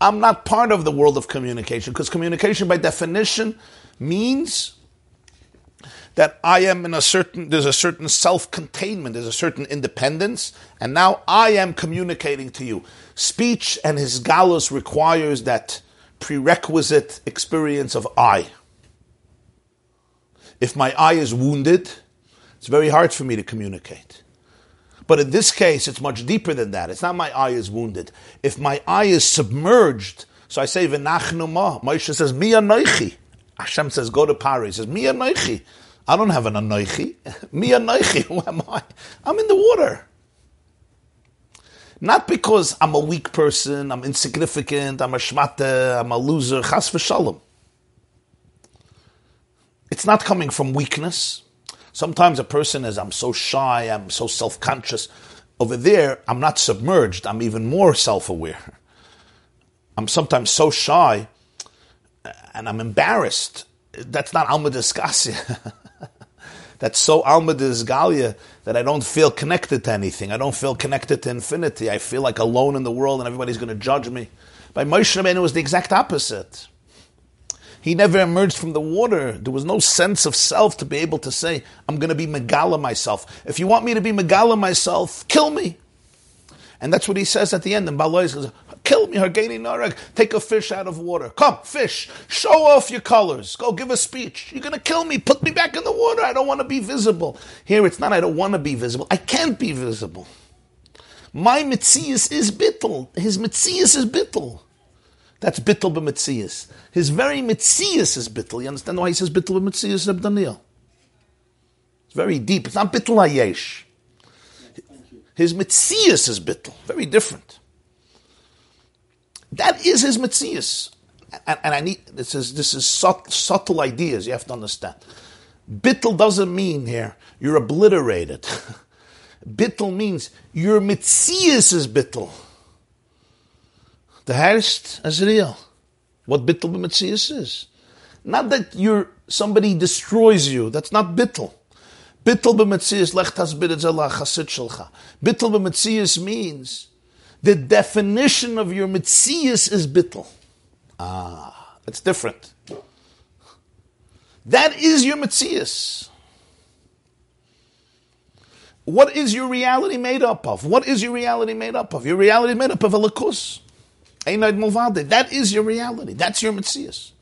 I'm not part of the world of communication because communication, by definition, means that I am in a certain, there's a certain self-containment, there's a certain independence, and now I am communicating to you. Speech and his galus requires that prerequisite experience of I. If my eye is wounded, it's very hard for me to communicate. But in this case, it's much deeper than that. It's not my eye is wounded. If my eye is submerged, so I say, V'nachnu ma. Moshe says, Mi anoichi. Hashem says, go to Pari. He says, Mi anoichi. I don't have an anoichi. <laughs> Mi anoichi. <laughs> Who am I? I'm in the water. Not because I'm a weak person, I'm insignificant, I'm a shmata, I'm a loser, chas v'shalom. It's not coming from weakness. Sometimes a person is, I'm so shy, I'm so self conscious. Over there, I'm not submerged, I'm even more self aware. <laughs> I'm sometimes so shy and I'm embarrassed. That's not Alma Discasia. <laughs> That's so Alma Disgalia that I don't feel connected to anything. I don't feel connected to infinity. I feel like alone in the world and everybody's going to judge me. By Moshe Rabbeinu, it was the exact opposite. He never emerged from the water. There was no sense of self to be able to say, I'm going to be Megala myself. If you want me to be Megala myself, kill me. And that's what he says at the end. And Baloy says, kill me, Hargeni Narek. Take a fish out of water. Come, fish. Show off your colors. Go give a speech. You're going to kill me. Put me back in the water. I don't want to be visible. Here, it's not I don't want to be visible. I can't be visible. My Mitzias is bittel. His Mitzias is bittel. That's bittel b'metzias. His very metzias is bittel. You understand why he says bittel b'metzias, Reb Daniel? It's very deep. It's not bittel hayesh. His metzias is bittel. Very different. That is his metzias. And, and, I need, this is, this is subtle, subtle ideas you have to understand. Bittel doesn't mean here you're obliterated. <laughs> Bittel means your mitzias is bittel. The herst is real. What bittel b'mitzias is. Not that you're, somebody destroys you. That's not bittel. Bittel b'mitzias lechtas b'ritzelah chasid shelcha. Bittel b'mitzias means the definition of your mitzias is bittel. Ah, that's different. That is your mitzias. What is your reality made up of? What is your reality made up of? Your reality made up of a lakus. That is your reality. That's your mitzias.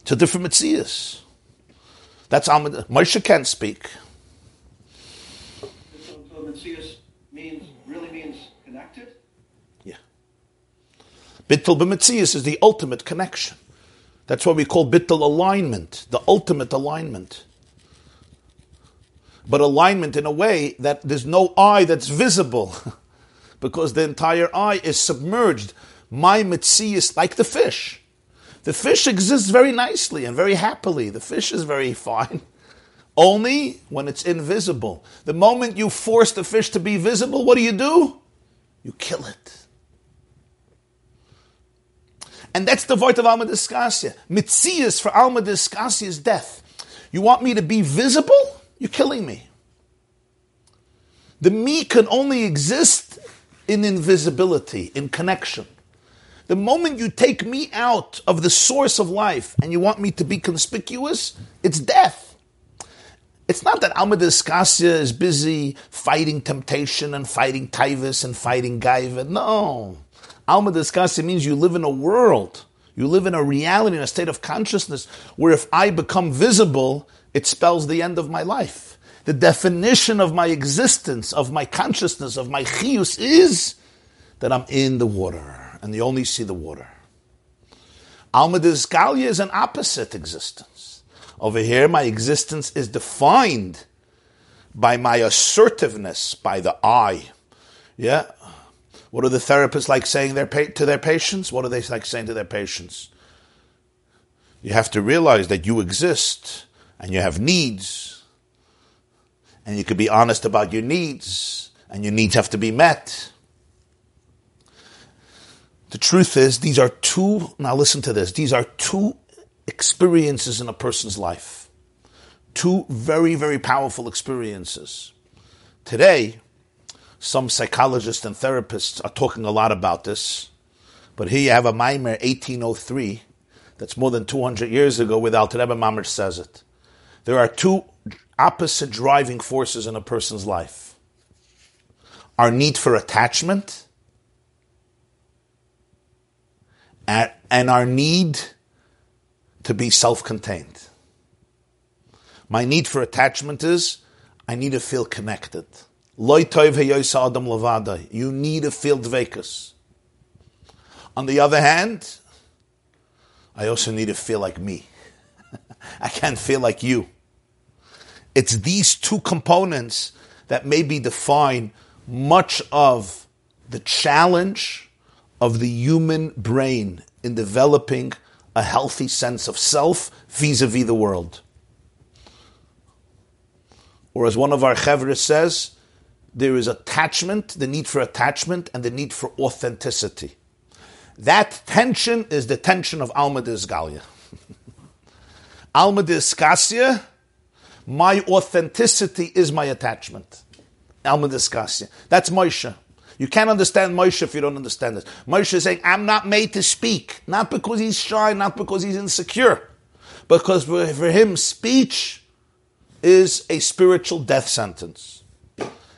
It's a different mitzias. That's Amid. Moshe can't speak. So, so Metzius means really means connected. Yeah. Bittul b'mitzias is the ultimate connection. That's what we call bittul alignment, the ultimate alignment. But alignment in a way that there's no eye that's visible, <laughs> because the entire eye is submerged. My mitzias, like the fish. The fish exists very nicely and very happily. The fish is very <laughs> fine. Only when it's invisible. The moment you force the fish to be visible, what do you do? You kill it. And that's the void of Alma Discasia. Mitzias for Alma Discasia is death. You want me to be visible? You're killing me. The me can only exist in invisibility, in connection. The moment you take me out of the source of life and you want me to be conspicuous, it's death. It's not that Alma Discasia is busy fighting temptation and fighting Taivas and fighting Gaiva. No. Alma Discasia means you live in a world. You live in a reality, in a state of consciousness where if I become visible, it spells the end of my life. The definition of my existence, of my consciousness, of my chius is that I'm in the water and you only see the water. Alma Disgalia is an opposite existence. Over here, my existence is defined by my assertiveness, by the I. Yeah? What are the therapists like saying their pa- to their patients? What are they like saying to their patients? You have to realize that you exist and you have needs. And you could be honest about your needs, and your needs have to be met. The truth is, these are two, now listen to this, these are two experiences in a person's life. Two very, very powerful experiences. Today, some psychologists and therapists are talking a lot about this, but here you have a Maimer 1803 that's more than 200 years ago Alter Rebbe Mamre says it. There are two opposite driving forces in a person's life. Our need for attachment and, our need to be self-contained. My need for attachment is I need to feel connected. You need to feel dvekus. On the other hand, I also need to feel like me. <laughs> I can't feel like you. It's these two components that maybe define much of the challenge of the human brain in developing a healthy sense of self vis-a-vis the world. Or as one of our chevres says, there is attachment, the need for attachment, and the need for authenticity. That tension is the tension of Alma Galia. <laughs> Alma Discasia, my authenticity is my attachment. Alma Discasia. That's Moshe. You can't understand Moshe if you don't understand this. Moshe is saying, I'm not made to speak. Not because he's shy, not because he's insecure. Because for, for him, speech is a spiritual death sentence.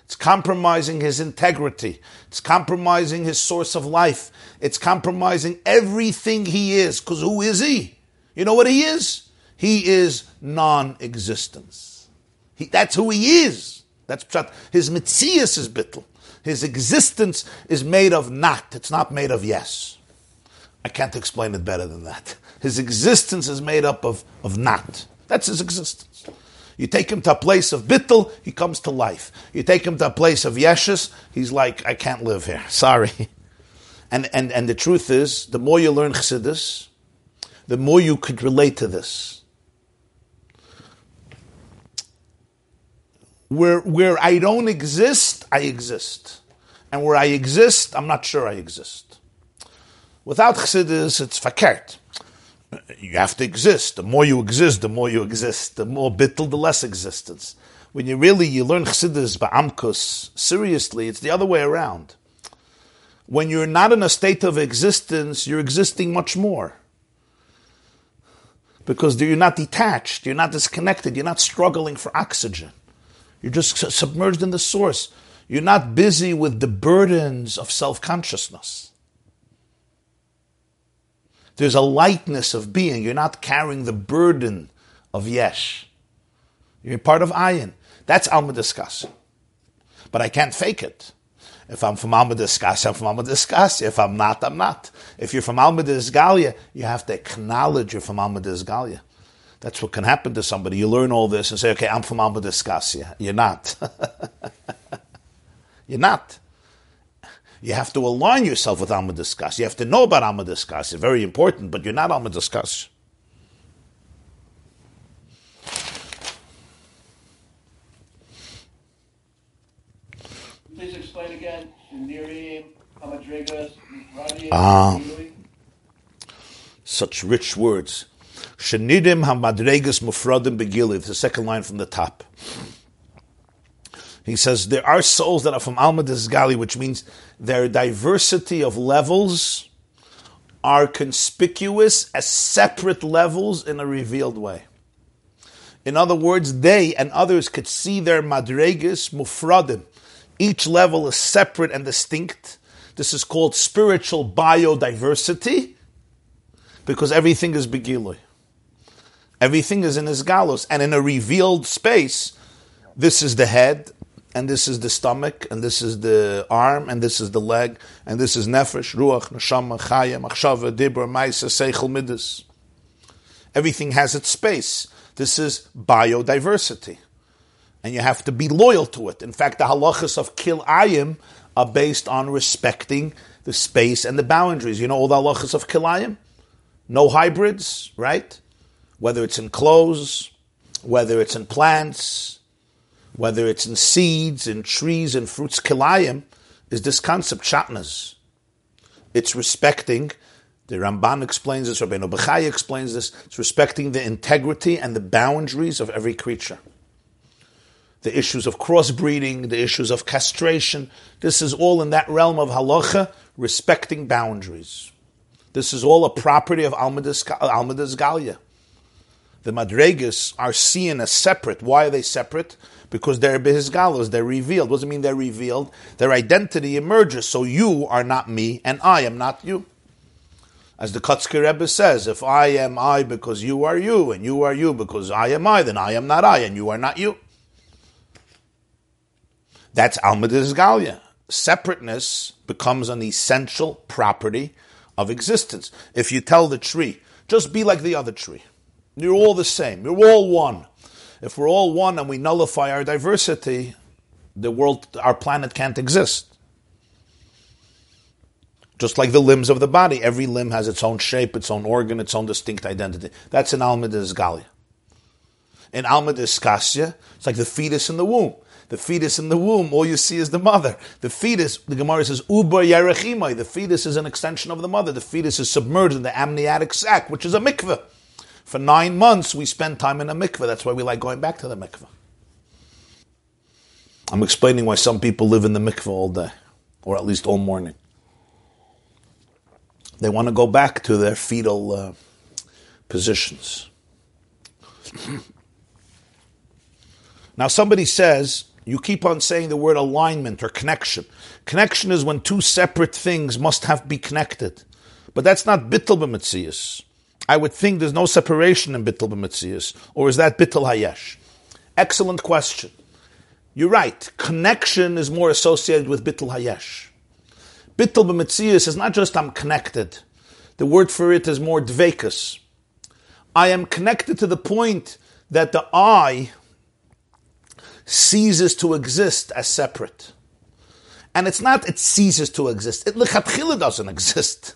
It's compromising his integrity. It's compromising his source of life. It's compromising everything he is. Because who is he? You know what he is? He is non existence. That's who he is. That's his mitzias is bittel. His existence is made of not. It's not made of yes. I can't explain it better than that. His existence is made up of, of not. That's his existence. You take him to a place of bittel, he comes to life. You take him to a place of yeshus, he's like, I can't live here. <laughs> Sorry. And, and, and the truth is, the more you learn chassidus, the more you could relate to this. Where, where I don't exist, I exist. And where I exist, I'm not sure I exist. Without chassidus, it's fakert. You have to exist. The more you exist, the more you exist. The more bittul, the less existence. When you really you learn chassidus ba'amkus seriously, it's the other way around. When you're not in a state of existence, you're existing much more because you're not detached, you're not disconnected, you're not struggling for oxygen. You're just submerged in the source. You're not busy with the burdens of self consciousness. There's a lightness of being. You're not carrying the burden of Yesh. You're part of Ayin. That's Alma Discuss. But I can't fake it. If I'm from Alma I'm from Alma. If I'm not, I'm not. If you're from Alma you have to acknowledge you're from Alma. That's what can happen to somebody. You learn all this and say, okay, I'm from Alma Discasia. You're not. <laughs> You're not. You have to align yourself with Alma. You have to know about Alma. It's very important, but you're not Alma Diskas. Please explain again. Nirim, Hamadrigas, Radi, Ah. Such rich words. Shenidim hamadregas mufradim begili. The second line from the top. He says there are souls that are from Alma Gali, which means their diversity of levels are conspicuous as separate levels in a revealed way. In other words, they and others could see their madregas mufradim. Each level is separate and distinct. This is called spiritual biodiversity because everything is begilui. Everything is in his galus. And in a revealed space, this is the head, and this is the stomach, and this is the arm, and this is the leg, and this is nefesh, ruach, neshama, chaya, machshava, dibur, maisa, seichel, midas. Everything has its space. This is biodiversity. And you have to be loyal to it. In fact, the halachas of kil ayim are based on respecting the space and the boundaries. You know all the halachas of kilayim? No hybrids, right? Whether it's in clothes, whether it's in plants, whether it's in seeds, in trees, in fruits, kilayim, is this concept, shatnas. It's respecting, the Ramban explains this, Rabbeinu Bechai explains this, it's respecting the integrity and the boundaries of every creature. The issues of crossbreeding, the issues of castration, this is all in that realm of halacha, respecting boundaries. This is all a property of Almadas Galia. The Madregas are seen as separate. Why are they separate? Because they're Behizgalos, they're revealed. What does it mean they're revealed? Their identity emerges, so you are not me and I am not you. As the Kotzker Rebbe says, if I am I because you are you, and you are you because I am I, then I am not I, and you are not you. That's Almadas Galia. Separateness becomes an essential property of existence. If you tell the tree, just be like the other tree, you're all the same, you're all one. If we're all one and we nullify our diversity, the world, our planet can't exist. Just like the limbs of the body, every limb has its own shape, its own organ, its own distinct identity. That's in Alma Galia. In Alma Kasya, it's like the fetus in the womb. The fetus in the womb, all you see is the mother. The fetus, the Gemara says, Uber Yerechimai. The fetus is an extension of the mother. The fetus is submerged in the amniotic sac, which is a mikveh. For nine months, we spend time in a mikveh. That's why we like going back to the mikveh. I'm explaining why some people live in the mikveh all day, or at least all morning. They want to go back to their fetal uh, positions. <clears throat> now, somebody says, you keep on saying the word alignment or connection. Connection is when two separate things must have be connected. But that's not bittul b'metzias. I would think there's no separation in bittul b'metzias. Or is that bittul hayesh? Excellent question. You're right. Connection is more associated with bittul hayesh. Bittul b'metzias is not just I'm connected. The word for it is more dvekas. I am connected to the point that the I ceases to exist as separate. And it's not it ceases to exist. It doesn't <laughs> exist.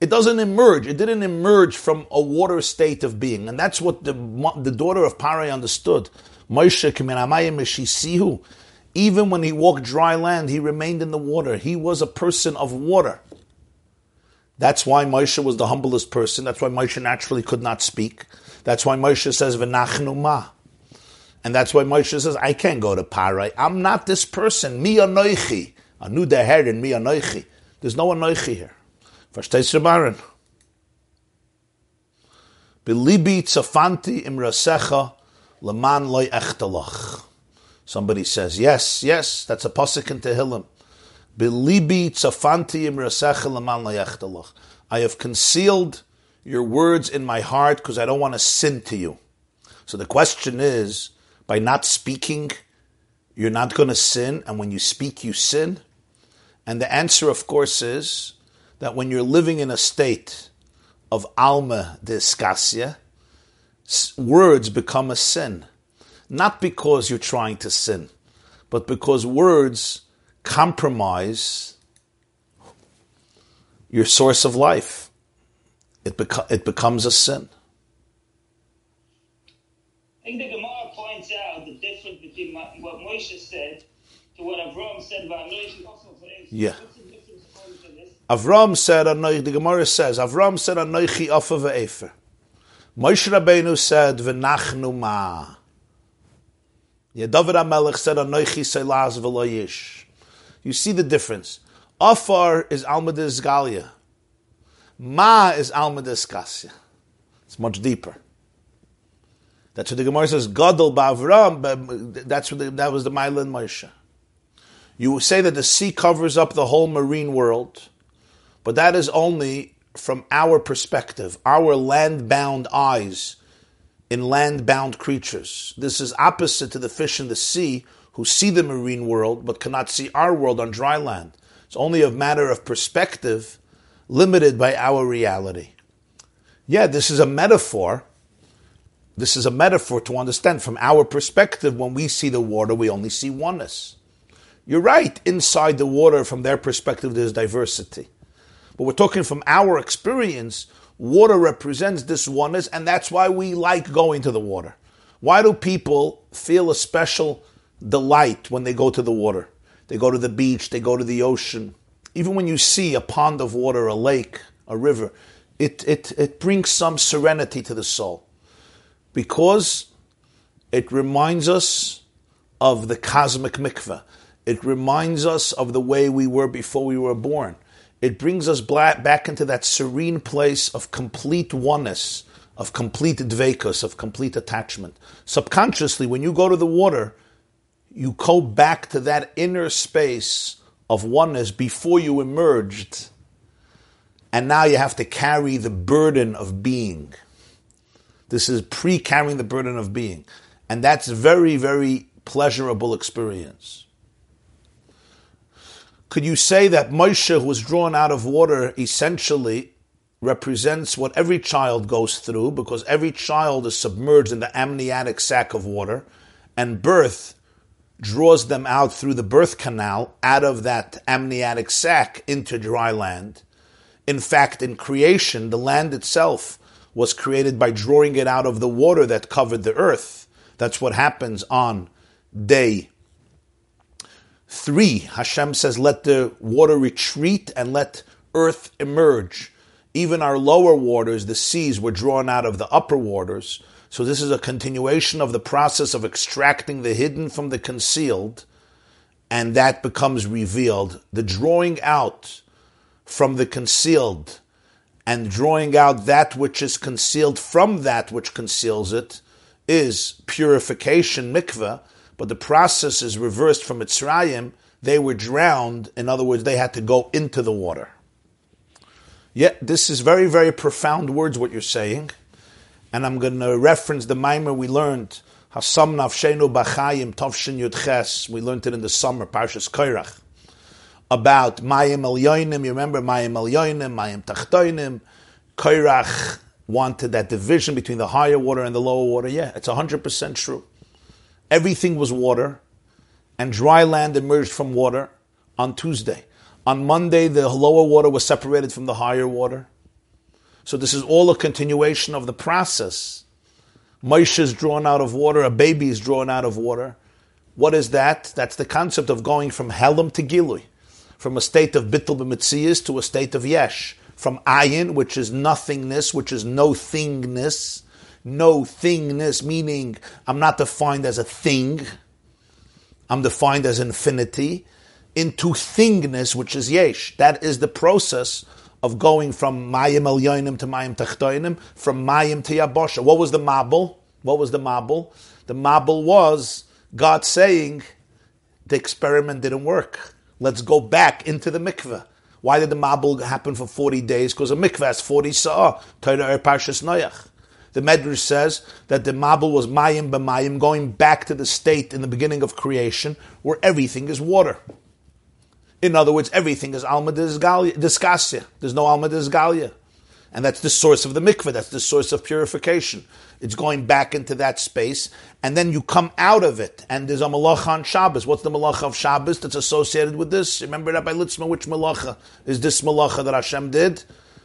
It doesn't emerge. It didn't emerge from a water state of being. And that's what the, the daughter of Parai understood. Moshe. Even when he walked dry land, he remained in the water. He was a person of water. That's why Moshe was the humblest person. That's why Moshe naturally could not speak. That's why Moshe says, V'nachnu ma. And that's why Moshe says, I can't go to Parai. I'm not this person. Mi anoichi. Anu der Herr in mi anoichi. There's no anoichi here. Verstehst du, Baron? Belibi tzafanti im rasecha leman loy echtalach. Somebody says, yes, yes, that's a pasuk in Tehillim. Belibi tzafanti im rasecha leman loy echtalach. I have concealed your words in my heart because I don't want to sin to you. So the question is, by not speaking, you're not going to sin, and when you speak, you sin? And the answer, of course, is that when you're living in a state of alma discasia, words become a sin. Not because you're trying to sin, but because words compromise your source of life. It, beco- it becomes a sin. I think the Gemara points out the difference between what Moshe said to what Avram said about Moshe also Yeah. What's the difference according to this? Avram said, the Gemara says, Avram said, Anoichi Afa ve'efer. Moshe Rabbeinu said, V'nachnu ma. Yeah, David HaMelech said, Anoichi Selaz v'lo yish. You see the difference. Afar is Alma Galia. Ma is Alma Kasya. It's much deeper. That's what the Gemara says, Gadol ba'Avram, that's what the, that was the Mailan Moshe. You say that the sea covers up the whole marine world, but that is only from our perspective, our land bound eyes in land bound creatures. This is opposite to the fish in the sea who see the marine world but cannot see our world on dry land. It's only a matter of perspective limited by our reality. Yeah, this is a metaphor. This is a metaphor to understand from our perspective. When we see the water, we only see oneness. You're right. Inside the water, from their perspective, there's diversity. But we're talking from our experience. Water represents this oneness, and that's why we like going to the water. Why do people feel a special delight when they go to the water? They go to the beach, they go to the ocean. Even when you see a pond of water, a lake, a river, it, it, it brings some serenity to the soul because it reminds us of the cosmic mikveh. It reminds us of the way we were before we were born. It brings us back into that serene place of complete oneness, of complete dvekus, of complete attachment. Subconsciously, when you go to the water, you go back to that inner space of oneness before you emerged. And now you have to carry the burden of being. This is pre carrying the burden of being. And that's very, very pleasurable experience. Could you say that Moshe, who was drawn out of water, essentially represents what every child goes through because every child is submerged in the amniotic sac of water, and birth draws them out through the birth canal out of that amniotic sac into dry land. In fact, in creation, the land itself was created by drawing it out of the water that covered the earth. That's what happens on day three. Hashem says, let the water retreat and let earth emerge. Even our lower waters, the seas, were drawn out of the upper waters. So this is a continuation of the process of extracting the hidden from the concealed, and that becomes revealed. The drawing out from the concealed and drawing out that which is concealed from that which conceals it is purification, mikveh, but the process is reversed from Mitzrayim. They were drowned. In other words, they had to go into the water. Yet, this is very, very profound words, what you're saying. And I'm going to reference the mimer we learned, Hasam Nafshenu Bachayim Tovshin Yudches. We learned it in the summer, Parshas Koirach about Mayim Elyoinim. You remember Mayim Elyoinim, Mayim Tachtoinim. Koirach wanted that division between the higher water and the lower water. Yeah, it's 100% true. Everything was water, and dry land emerged from water on Tuesday. On Monday, the lower water was separated from the higher water. So this is all a continuation of the process. Moshe is drawn out of water, a baby is drawn out of water. What is that? That's the concept of going from Helam to Gilui, from a state of Bittul b'mitzias to a state of Yesh, from Ayin, which is nothingness, which is no thingness, no thingness, meaning I'm not defined as a thing, I'm defined as infinity, into thingness, which is Yesh. That is the process of going from Mayim El Yoinim to Mayim Tachtoinim, from Mayim to Yabosha. What was the Mabul? What was the Mabul? The Mabul was God saying, the experiment didn't work. Let's go back into the mikveh. Why did the Mabul happen for 40 days? Because a mikveh has 40 sa'ah. Torah Er Parshas Noach. The Medrash says that the Mabul was Mayim b'Mayim, going back to the state in the beginning of creation where everything is water. In other words, everything is Alma Disgasya. There's no Alma Disgalia. And that's the source of the mikveh, that's the source of purification. It's going back into that space, and then you come out of it, and there's a malacha on Shabbos. What's the malacha of Shabbos that's associated with this? Remember Rabbi Litzman, which malacha is this malacha that Hashem did?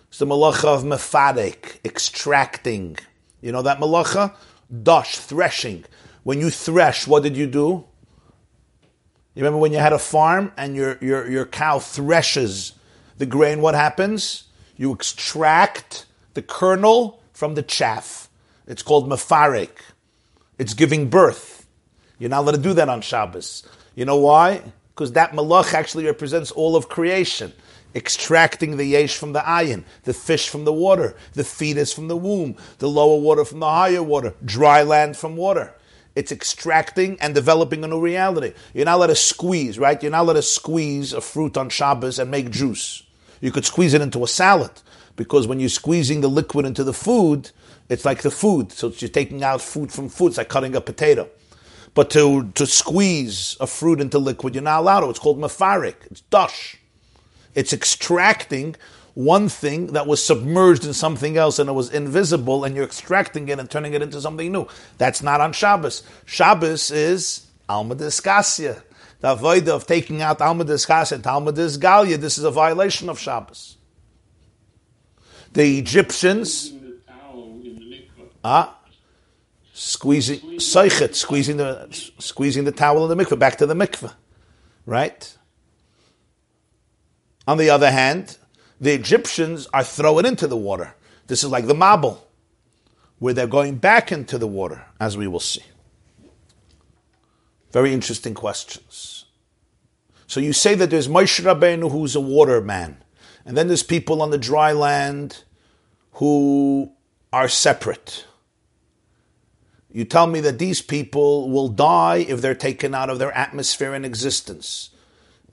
It's the malacha of mefarek, extracting. You know that malacha? Dosh, threshing. When you thresh, what did you do? You remember when you had a farm and your, your, your cow threshes the grain, what happens? You extract the kernel from the chaff. It's called mefarek. It's giving birth. You're not allowed to do that on Shabbos. You know why? Because that malach actually represents all of creation. Extracting the yesh from the ayin, the fish from the water, the fetus from the womb, the lower water from the higher water, dry land from water. It's extracting and developing a new reality. You're not allowed to squeeze, right? You're not allowed to squeeze a fruit on Shabbos and make juice. You could squeeze it into a salad because when you're squeezing the liquid into the food, it's like the food. So you're taking out food from food. It's like cutting a potato. But to, to squeeze a fruit into liquid, you're not allowed to. It's called mafarik. It's dush. It's extracting one thing that was submerged in something else and it was invisible, and you're extracting it and turning it into something new. That's not on Shabbos. Shabbos is Alma Discasia. The avoid of taking out Alma Discasia and Alma Disgalia, this is a violation of Shabbos. The Egyptians. Ah, squeezing, seichet, squeezing the squeezing the towel in the mikveh back to the mikveh, right? On the other hand, the Egyptians are throwing into the water. This is like the Mabul, where they're going back into the water, as we will see. Very interesting questions. So you say that there's Moshe Rabbeinu who's a water man, and then there's people on the dry land who are separate. You tell me that these people will die if they're taken out of their atmosphere and existence.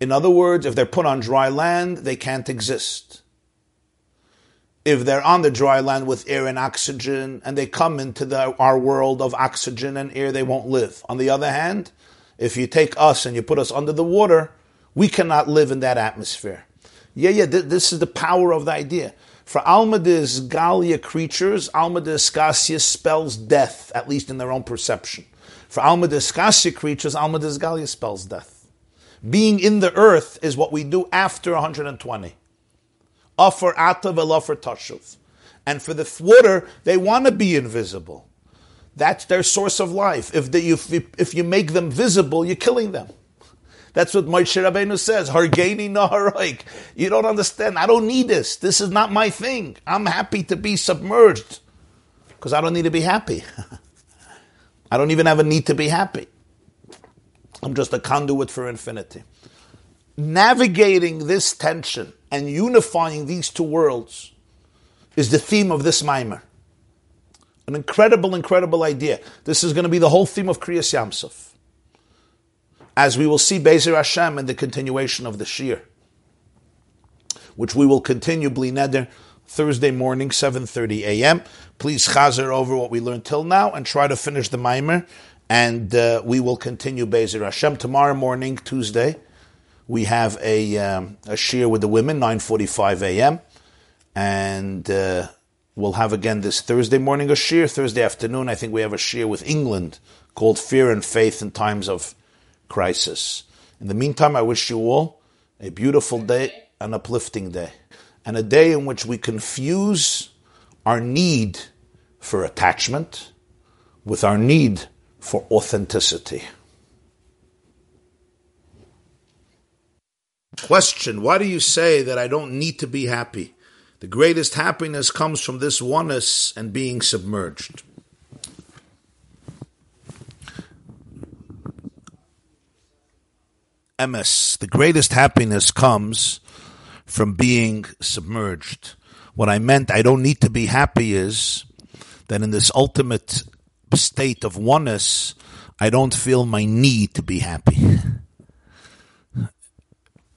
In other words, if they're put on dry land, they can't exist. If they're on the dry land with air and oxygen and they come into the, our world of oxygen and air, they won't live. On the other hand, if you take us and you put us under the water, we cannot live in that atmosphere. Yeah, yeah, th- this is the power of the idea. For Almadis Galia creatures, Almadis Gasia spells death, at least in their own perception. For Almadis Gasia creatures, Almadis Galia spells death. Being in the earth is what we do after 120. Offer atav and offer tashuv. And for the water, they want to be invisible. That's their source of life. If, they, if, if you make them visible, you're killing them. That's what Moshe Rabbeinu says. Hargeni naharoik. You don't understand. I don't need this. This is not my thing. I'm happy to be submerged because I don't need to be happy. <laughs> I don't even have a need to be happy. I'm just a conduit for infinity. Navigating this tension and unifying these two worlds is the theme of this mimer. An incredible, incredible idea. This is going to be the whole theme of Kriyas Yamsuf. As we will see Bezer Hashem in the continuation of the Shir, which we will continue Bli Neder, Thursday morning, 7.30 a.m. Please chazer over what we learned till now and try to finish the mimer and uh, we will continue Bezer Hashem tomorrow morning, Tuesday. We have a um, a shir with the women, nine forty five a.m. and uh, we'll have again this Thursday morning a shir. Thursday afternoon, I think we have a shir with England called "Fear and Faith in Times of Crisis." In the meantime, I wish you all a beautiful day, an uplifting day, and a day in which we confuse our need for attachment with our need for authenticity. Question Why do you say that I don't need to be happy? The greatest happiness comes from this oneness and being submerged. MS, the greatest happiness comes from being submerged. What I meant, I don't need to be happy, is that in this ultimate state of oneness, I don't feel my need to be happy.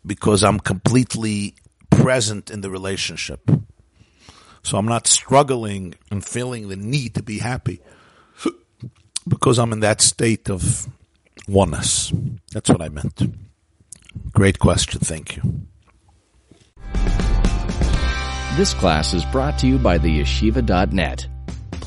Because I'm completely present in the relationship. So I'm not struggling and feeling the need to be happy because I'm in that state of oneness. That's what I meant. Great question. Thank you. This class is brought to you by the yeshiva.net.